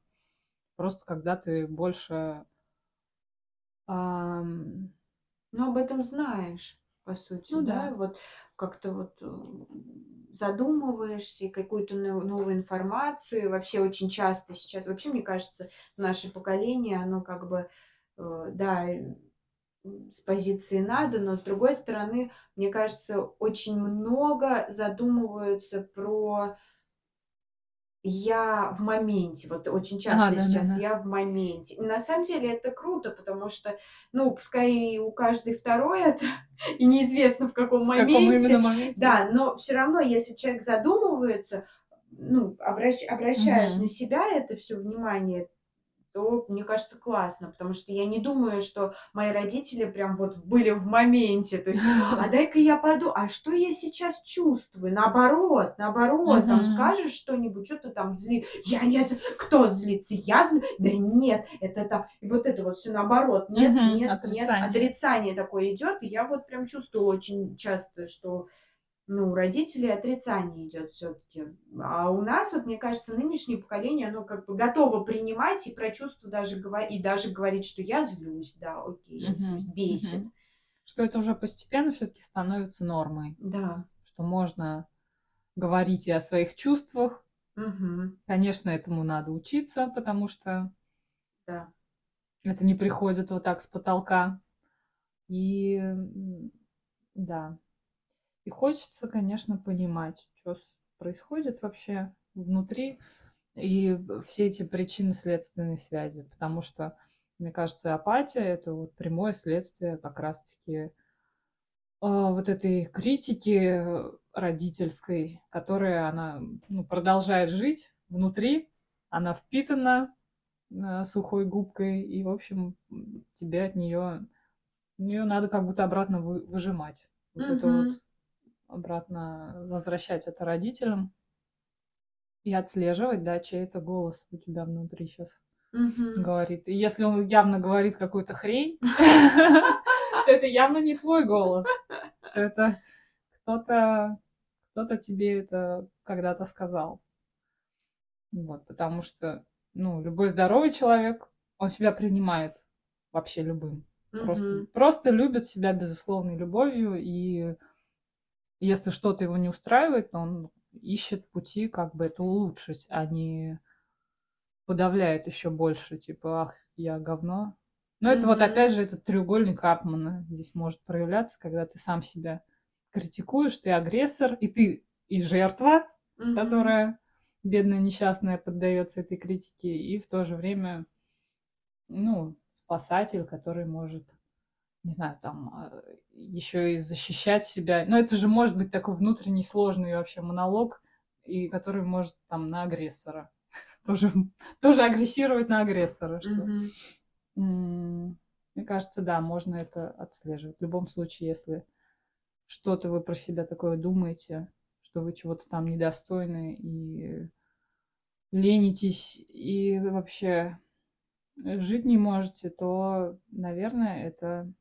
Просто когда ты больше ам Ну, об этом знаешь, по сути, Ну да? да. Вот как-то вот, задумываешься, и какую-то но новую информацию. Вообще очень часто сейчас вообще, мне кажется, наше поколение, оно как бы, э, да, с позиции "надо", но, с другой стороны, мне кажется, очень много задумываются про "я в моменте". Вот очень часто сейчас да-да-да. "я в моменте". И на самом деле это круто, потому что, ну, пускай у каждой второй это, и неизвестно в каком В каком моменте, моменте, да. да, но всё равно, если человек задумывается, ну, обращ обращает на Мгм. себя это всё внимание, то, мне кажется, классно. Потому что я не думаю, что мои родители прям вот были в моменте. То есть: "А дай-ка я подумаю, а что я сейчас чувствую?" Наоборот, наоборот, там Мгм. скажешь что-нибудь, чё ты там зли "Я не з Кто злится? Я злюсь? Да нет, это там". И вот это вот всё наоборот: "Нет, Мгм. нет, нет". Отрицание. Отрицание такое идёт. И я вот прям чувствую очень часто, что ну, у родителей отрицание идет все-таки. А у нас, вот, мне кажется, нынешнее поколение, оно как бы готово принимать и про чувства даже говорить, и даже говорить, что я злюсь, да, окей, я злюсь, бесит. Угу. Что это уже постепенно все-таки становится нормой. Да. Что можно говорить и о своих чувствах. Угу. Конечно, этому надо учиться, потому что да. это не приходит вот так с потолка. И да, и хочется, конечно, понимать, что происходит вообще внутри и все эти причинно-следственные связи, потому что, мне кажется, апатия – это вот прямое следствие как раз-таки э, вот этой критики родительской, которая она ну, продолжает жить внутри, она впитана э, сухой губкой, и, в общем, тебе от нее, нее надо как будто обратно вы, выжимать. Вот mm-hmm. это вот обратно возвращать это родителям и отслеживать, да, чей это голос у тебя внутри сейчас угу. говорит. И если он явно говорит какую-то хрень, это явно не твой голос. Это кто-то кто-то тебе это когда-то сказал. Вот, потому что, ну, любой здоровый человек, он себя принимает вообще любым. Просто, просто любит себя безусловной любовью и если что-то его не устраивает, он ищет пути, как бы это улучшить, а не подавляет еще больше, типа, ах, я говно. Но это вот опять же этот треугольник Карпмана здесь может проявляться, когда ты сам себя критикуешь, ты агрессор, и ты и жертва, которая бедная, несчастная, поддается этой критике, и в то же время, ну, спасатель, который может не знаю, там а, еще и защищать себя. Но это же может быть такой внутренний сложный вообще монолог, и который может там на агрессора тоже, тоже агрессировать на агрессора. Что... Mm-hmm. Мне кажется, да, можно это отслеживать. В любом случае, если что-то вы про себя такое думаете, что вы чего-то там недостойны и ленитесь, и вообще жить не можете, то, наверное, это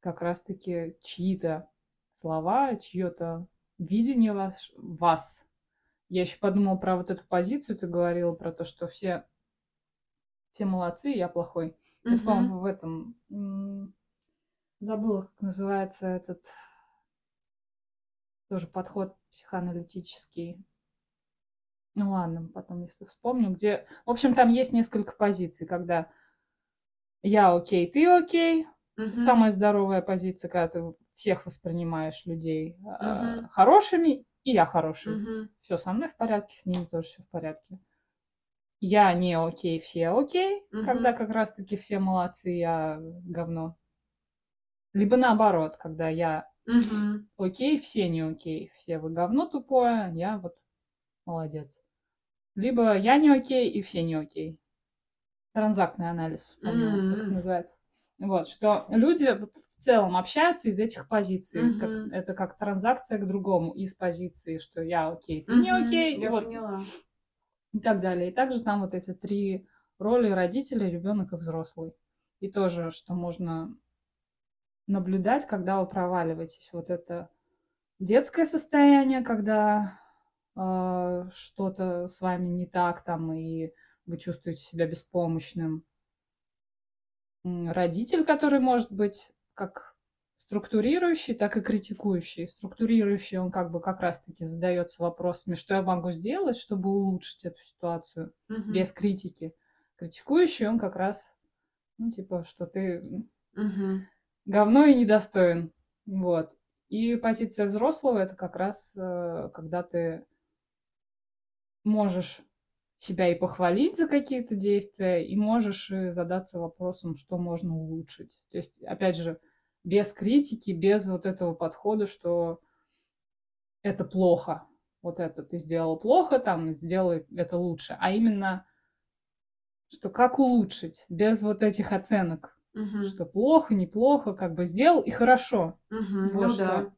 как раз-таки чьи-то слова, чье-то видение вас, вас. Я еще подумала про вот эту позицию, ты говорила про то, что все, все молодцы, я плохой. Это, по-моему, в этом... Забыла, как называется этот тоже подход психоаналитический. Ну ладно, потом если вспомню, где... В общем, там есть несколько позиций, когда я окей, ты окей, Угу. Самая здоровая позиция, когда ты всех воспринимаешь людей угу. хорошими, и я хороший. Угу. Все со мной в порядке, с ними тоже все в порядке. Я не окей, все окей, угу. когда как раз-таки все молодцы, я говно. Либо наоборот, когда я угу. окей, все не окей, все вы говно тупое, я вот молодец. Либо я не окей, и все не окей. Транзактный анализ, вспомнила, mm-hmm. как называется. Вот, что люди в целом общаются из этих позиций. Угу. Как, это как транзакция к другому из позиции, что я окей, ты угу, не окей. Я вот, поняла. И так далее. И также там вот эти три роли родителей, ребенок и взрослый. И тоже, что можно наблюдать, когда вы проваливаетесь. Вот это детское состояние, когда э, что-то с вами не так там, и вы чувствуете себя беспомощным родитель, который может быть как структурирующий, так и критикующий. Структурирующий, он как бы как раз-таки задается вопросами, что я могу сделать, чтобы улучшить эту ситуацию угу. без критики. Критикующий, он как раз, ну, типа, что ты угу. говно и недостоин. Вот. И позиция взрослого это как раз, э, когда ты можешь себя и похвалить за какие-то действия, и можешь и задаться вопросом, что можно улучшить. То есть, опять же, без критики, без вот этого подхода, что это плохо, вот это ты сделал плохо, там, сделай это лучше, а именно, что как улучшить, без вот этих оценок, угу. что плохо, неплохо, как бы сделал и хорошо. Угу, вот ну что да.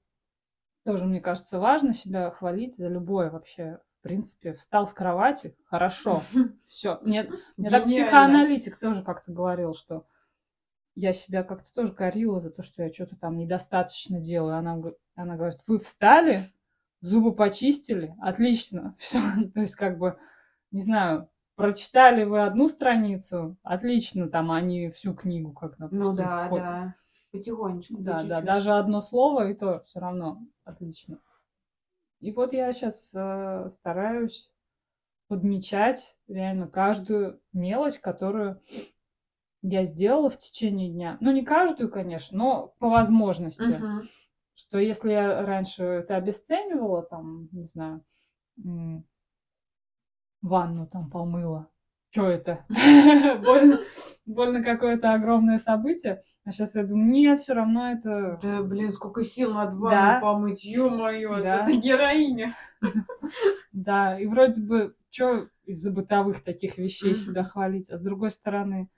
тоже, мне кажется, важно себя хвалить за любое вообще в принципе, встал с кровати, хорошо, все. Мне, мне так психоаналитик тоже как-то говорил, что я себя как-то тоже корила за то, что я что-то там недостаточно делаю. Она, она говорит, вы встали, зубы почистили, отлично, все. То есть как бы, не знаю, прочитали вы одну страницу, отлично, там они всю книгу, как, Ну допустим, да, ход- да. Потихонечку, по Да, да, чуть-чуть. даже одно слово, и то все равно отлично. И вот я сейчас стараюсь подмечать реально каждую мелочь, которую я сделала в течение дня. Ну, не каждую, конечно, но по возможности. Мгм. Что если я раньше это обесценивала, там, не знаю, ванну там помыла, что это? Больно, больно какое-то огромное событие. А сейчас я думаю, нет, все равно это... Да, блин, сколько сил надо ванну Да. помыть, ё-моё, Да. это героиня. Да, и вроде бы, что из-за бытовых таких вещей себя хвалить, а с другой стороны,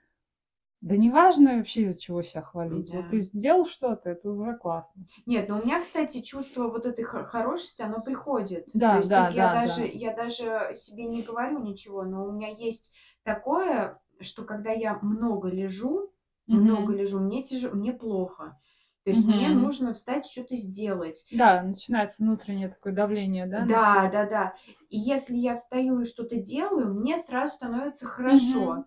да не важно вообще из-за чего себя хвалить. Вот Да. ты сделал что-то, это уже классно. Нет, ну у меня, кстати, чувство вот этой хо- хорошести, оно приходит. Да, То есть да, тут я да, даже, да. я даже себе не говорю ничего, но у меня есть такое, что когда я много лежу, много Мгм. лежу, мне тяжело, мне плохо. То есть мне Мгм. нужно встать, что-то сделать. Да, начинается внутреннее такое давление, да? Да, да, да. И если я встаю и что-то делаю, мне сразу становится хорошо. Мгм.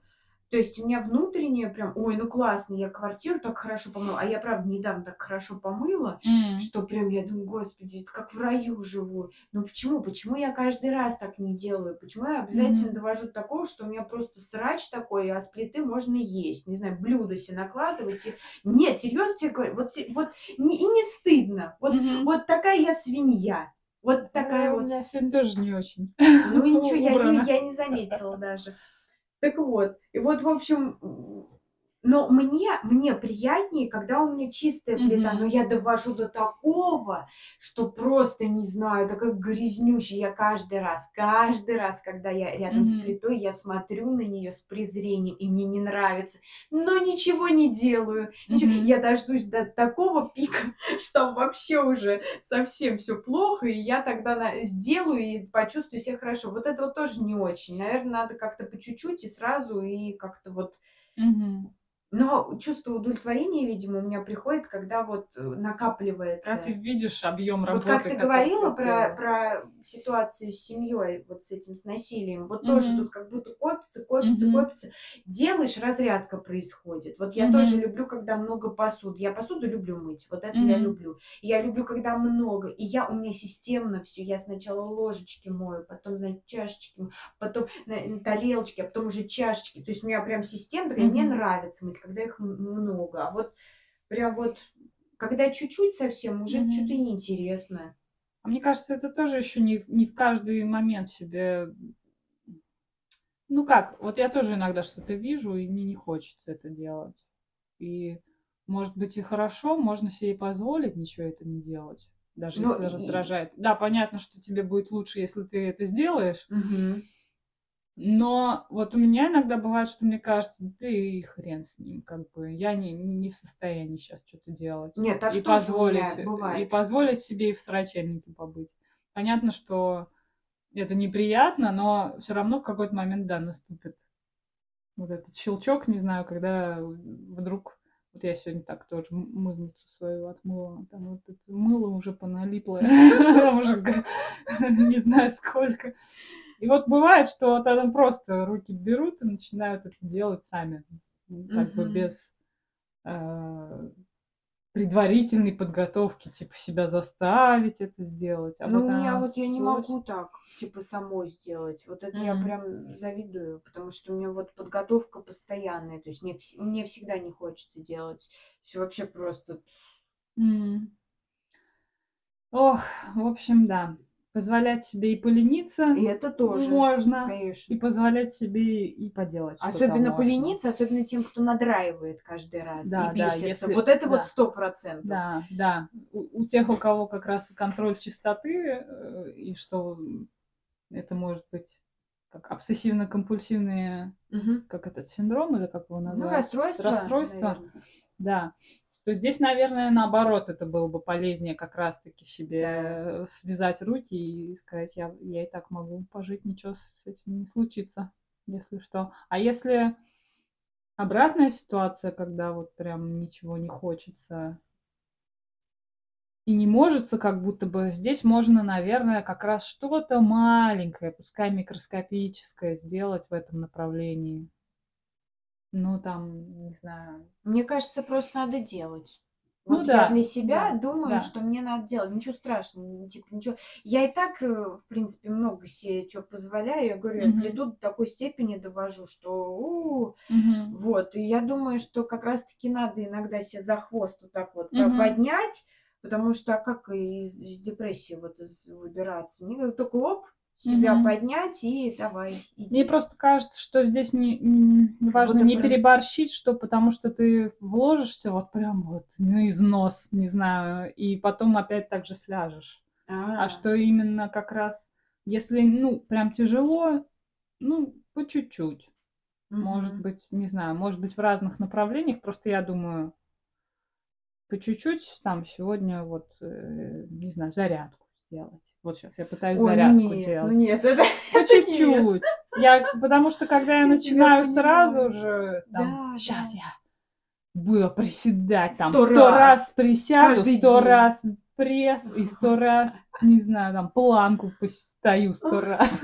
То есть у меня внутреннее прям, ой, ну классно, я квартиру так хорошо помыла. А я, правда, недавно так хорошо помыла, М. что прям я думаю, господи, это как в раю живу. Ну почему? Почему я каждый раз так не делаю? Почему я обязательно Мгм. довожу до такого, что у меня просто срач такой, а с плиты можно есть? Не знаю, блюдо себе накладывать. И... Нет, серьезно тебе говорю, вот, вот не, и не стыдно. Вот, Мгм. вот такая я свинья. Вот такая Э, У вот. меня сегодня тоже не очень. Ну ничего, я я не заметила даже. Так вот, и вот, в общем, но мне, мне приятнее, когда у меня чистая плита, но Мгм. я довожу до такого, что просто не знаю, такая грязнющая. Я каждый раз, каждый раз, когда я рядом с Мгм. плитой, я смотрю на нее с презрением, и мне не нравится, но ничего не делаю. Ничего. Мгм. Я дождусь до такого пика, что там вообще уже совсем все плохо, и я тогда на- сделаю и почувствую себя хорошо. Вот это вот тоже не очень. Наверное, надо как-то по чуть-чуть и сразу, и как-то вот... Мгм. Но чувство удовлетворения, видимо, у меня приходит, когда вот э, накапливается. Когда ты видишь объем Вот работы, как ты говорила ты про, про ситуацию с семьей, вот с этим, с насилием, вот тоже Мгм. тут как будто копится, копится, Мгм. копится. Делаешь, разрядка происходит. Вот я тоже Мгм. люблю, когда много посуды. Я посуду люблю мыть, вот это я Мгм. люблю. И я люблю, когда много. И я, у меня системно все. Я сначала ложечки мою, потом, значит, чашечки, потом на- тарелочки, а потом уже чашечки. То есть у меня прям система такая, мне нравится мыть, когда их много. А вот прям вот когда чуть-чуть совсем, уже Мгм. что-то неинтересно. А мне кажется, это тоже еще не, не в каждый момент себе... Ну как, вот я тоже иногда что-то вижу, и мне не хочется это делать. И может быть и хорошо, можно себе позволить ничего это не делать, даже Но если и- раздражает. Да, понятно, что тебе будет лучше, если ты это сделаешь, Мгм. Но вот у меня иногда бывает, что мне кажется, да и хрен с ним, как бы я не, не в состоянии сейчас что-то делать. Нет, так и тоже позволить, меня и бывает. позволить себе и в срачельнике побыть. Понятно, что это неприятно, но все равно в какой-то момент, да, наступит вот этот щелчок, не знаю, когда вдруг, вот я сегодня так тоже мыльницу свою отмыла, там вот это мыло уже поналипло, уже не знаю сколько. И вот бывает, что они просто руки берут и начинают это делать сами, м, как бы без э, предварительной подготовки, типа себя заставить это сделать. А Ну, у меня вот я не могу так, типа, самой сделать. Вот это я Мгм. прям завидую, потому что у меня вот подготовка постоянная. То есть мне, мне всегда не хочется делать. Все вообще просто. М. Ох, в общем, да. Позволять себе и полениться И это тоже, можно, и конечно. позволять себе и поделать Особенно полениться, особенно тем, кто надраивает каждый раз Да, и да, бесится. если- Вот это вот да. сто процентов. Да, да. У, у тех, у кого как раз контроль чистоты, э, и что это может быть как обсессивно-компульсивные, Мгм. как этот синдром, или как его Ну, назвать? расстройство. Расстройство. наверное. Да. То здесь, наверное, наоборот, это было бы полезнее как раз-таки себе э, связать руки и сказать, я, я и так могу пожить, ничего с этим не случится, если что. А если обратная ситуация, когда вот прям ничего не хочется, и не может, как будто бы здесь можно, наверное, как раз что-то маленькое, пускай микроскопическое, сделать в этом направлении. Ну, там, не знаю. Мне кажется, просто надо делать. Ну Вот да, я для себя да, думаю, да. что мне надо делать. Ничего страшного, типа, ничего. Я и так, э, в принципе, много себе чё позволяю. Я говорю, я Мгм. плиту до такой степени довожу, что у Мгм. Вот, и я думаю, что как раз-таки надо иногда себя за хвост вот так вот Мгм. поднять, потому что а как из из депрессии вот из выбираться? Не только оп, себя Мгм. поднять и давай, Мне иди. просто кажется, что здесь не, не- важно будто не про переборщить, что потому что ты вложишься вот прям вот на износ, не знаю, и потом опять так же сляжешь. А А. что именно как раз, если, ну, прям тяжело, ну, по чуть-чуть. Может Мгм. быть, не знаю, может быть в разных направлениях. Просто я думаю, по чуть-чуть там сегодня вот, э, не знаю, зарядку сделать. Вот сейчас я пытаюсь Ой, ну зарядку нет, ну делать. нет, это По нет. чуть-чуть. Я, потому что когда я начинаю сразу же, там, Да, сейчас да. я буду приседать, там, Сто сто раз раз. присяду, Каждый сто день. раз пресс и сто раз, не знаю, там, планку постою сто раз.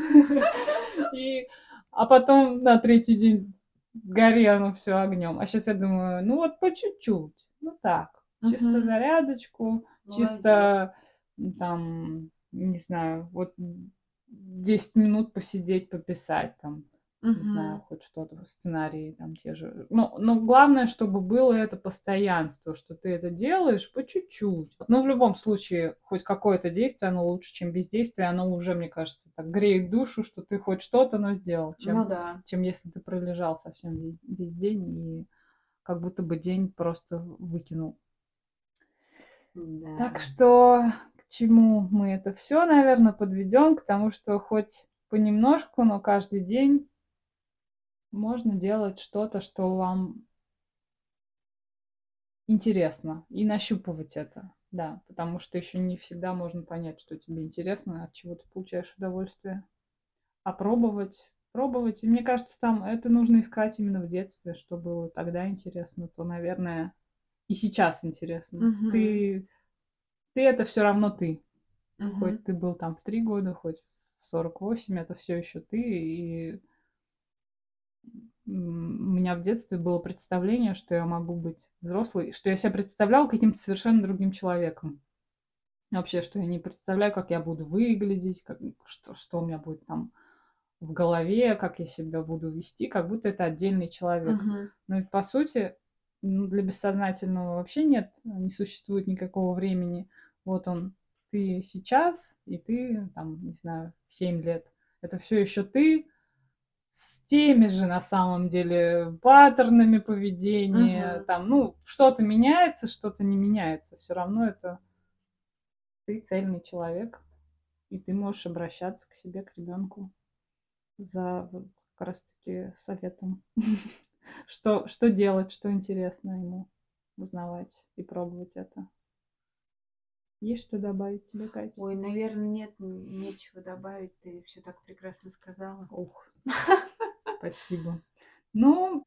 И, а потом на третий день горело все огнем. А сейчас я думаю, ну вот по чуть-чуть, ну так, чисто зарядочку, чисто там, не знаю, вот 10 минут посидеть, пописать там, не знаю, хоть что-то, сценарии там те же. Но, но главное, чтобы было это постоянство, что ты это делаешь по чуть-чуть. Но в любом случае, хоть какое-то действие, оно лучше, чем бездействие, оно уже, мне кажется, так греет душу, что ты хоть что-то, но сделал, чем, Ну да. чем если ты пролежал совсем весь, весь день и как будто бы день просто выкинул. Так Да. что к чему мы это все, наверное, подведем к тому, что хоть понемножку, но каждый день можно делать что-то, что вам интересно, и нащупывать это. Да, потому что еще не всегда можно понять, что тебе интересно, от чего ты получаешь удовольствие. А пробовать, пробовать. И мне кажется, там это нужно искать именно в детстве, что было тогда интересно, то, наверное, и сейчас интересно. Мгм. Ты, ты это все равно ты. Мгм. Хоть ты был там в три года, хоть в 48, это все еще ты. И у меня в детстве было представление, что я могу быть взрослой, что я себя представляла каким-то совершенно другим человеком. Вообще, что я не представляю, как я буду выглядеть, как, что, что у меня будет там в голове, как я себя буду вести, как будто это отдельный человек. Мгм. Но ведь по сути ну, для бессознательного вообще нет, не существует никакого времени. Вот он, ты сейчас, и ты, там, не знаю, в 7 лет. Это все еще ты с теми же на самом деле паттернами поведения. Мгм. Там, ну, что-то меняется, что-то не меняется. Все равно это ты цельный человек, и ты можешь обращаться к себе, к ребенку за как раз-таки советом. Что, что делать, что интересно ему узнавать и пробовать это. Есть что добавить тебе, Катя? Ой, наверное, нет, нечего добавить. Ты все так прекрасно сказала. Ух, спасибо. Ну,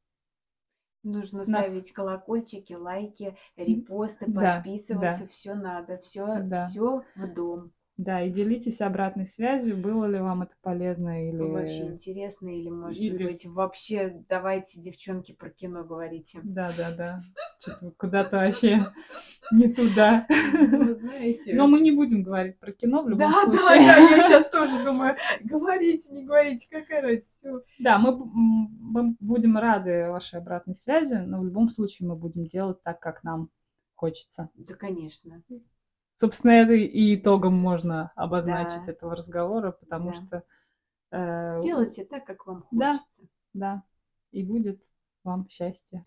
Нужно Нас- ставить колокольчики, лайки, репосты, да, подписываться. Все надо. Все, Да. все в дом. Да, и делитесь обратной связью, было ли вам это полезно или... Вообще интересно. Или, может или- быть, вообще давайте, девчонки, про кино говорите. Да, да, да. Что-то куда-то вообще не туда. Ну, знаете. Но мы не будем говорить про кино в любом Да, да, случае. да, я сейчас тоже думаю, говорите, не говорите, какая разница. Да, мы будем рады вашей обратной связи, но в любом случае мы будем делать так, как нам хочется. Да, конечно. Собственно, это и итогом можно обозначить Да. этого разговора, потому Да. что э, Делайте так, как вам Да. хочется. да, и будет вам счастье.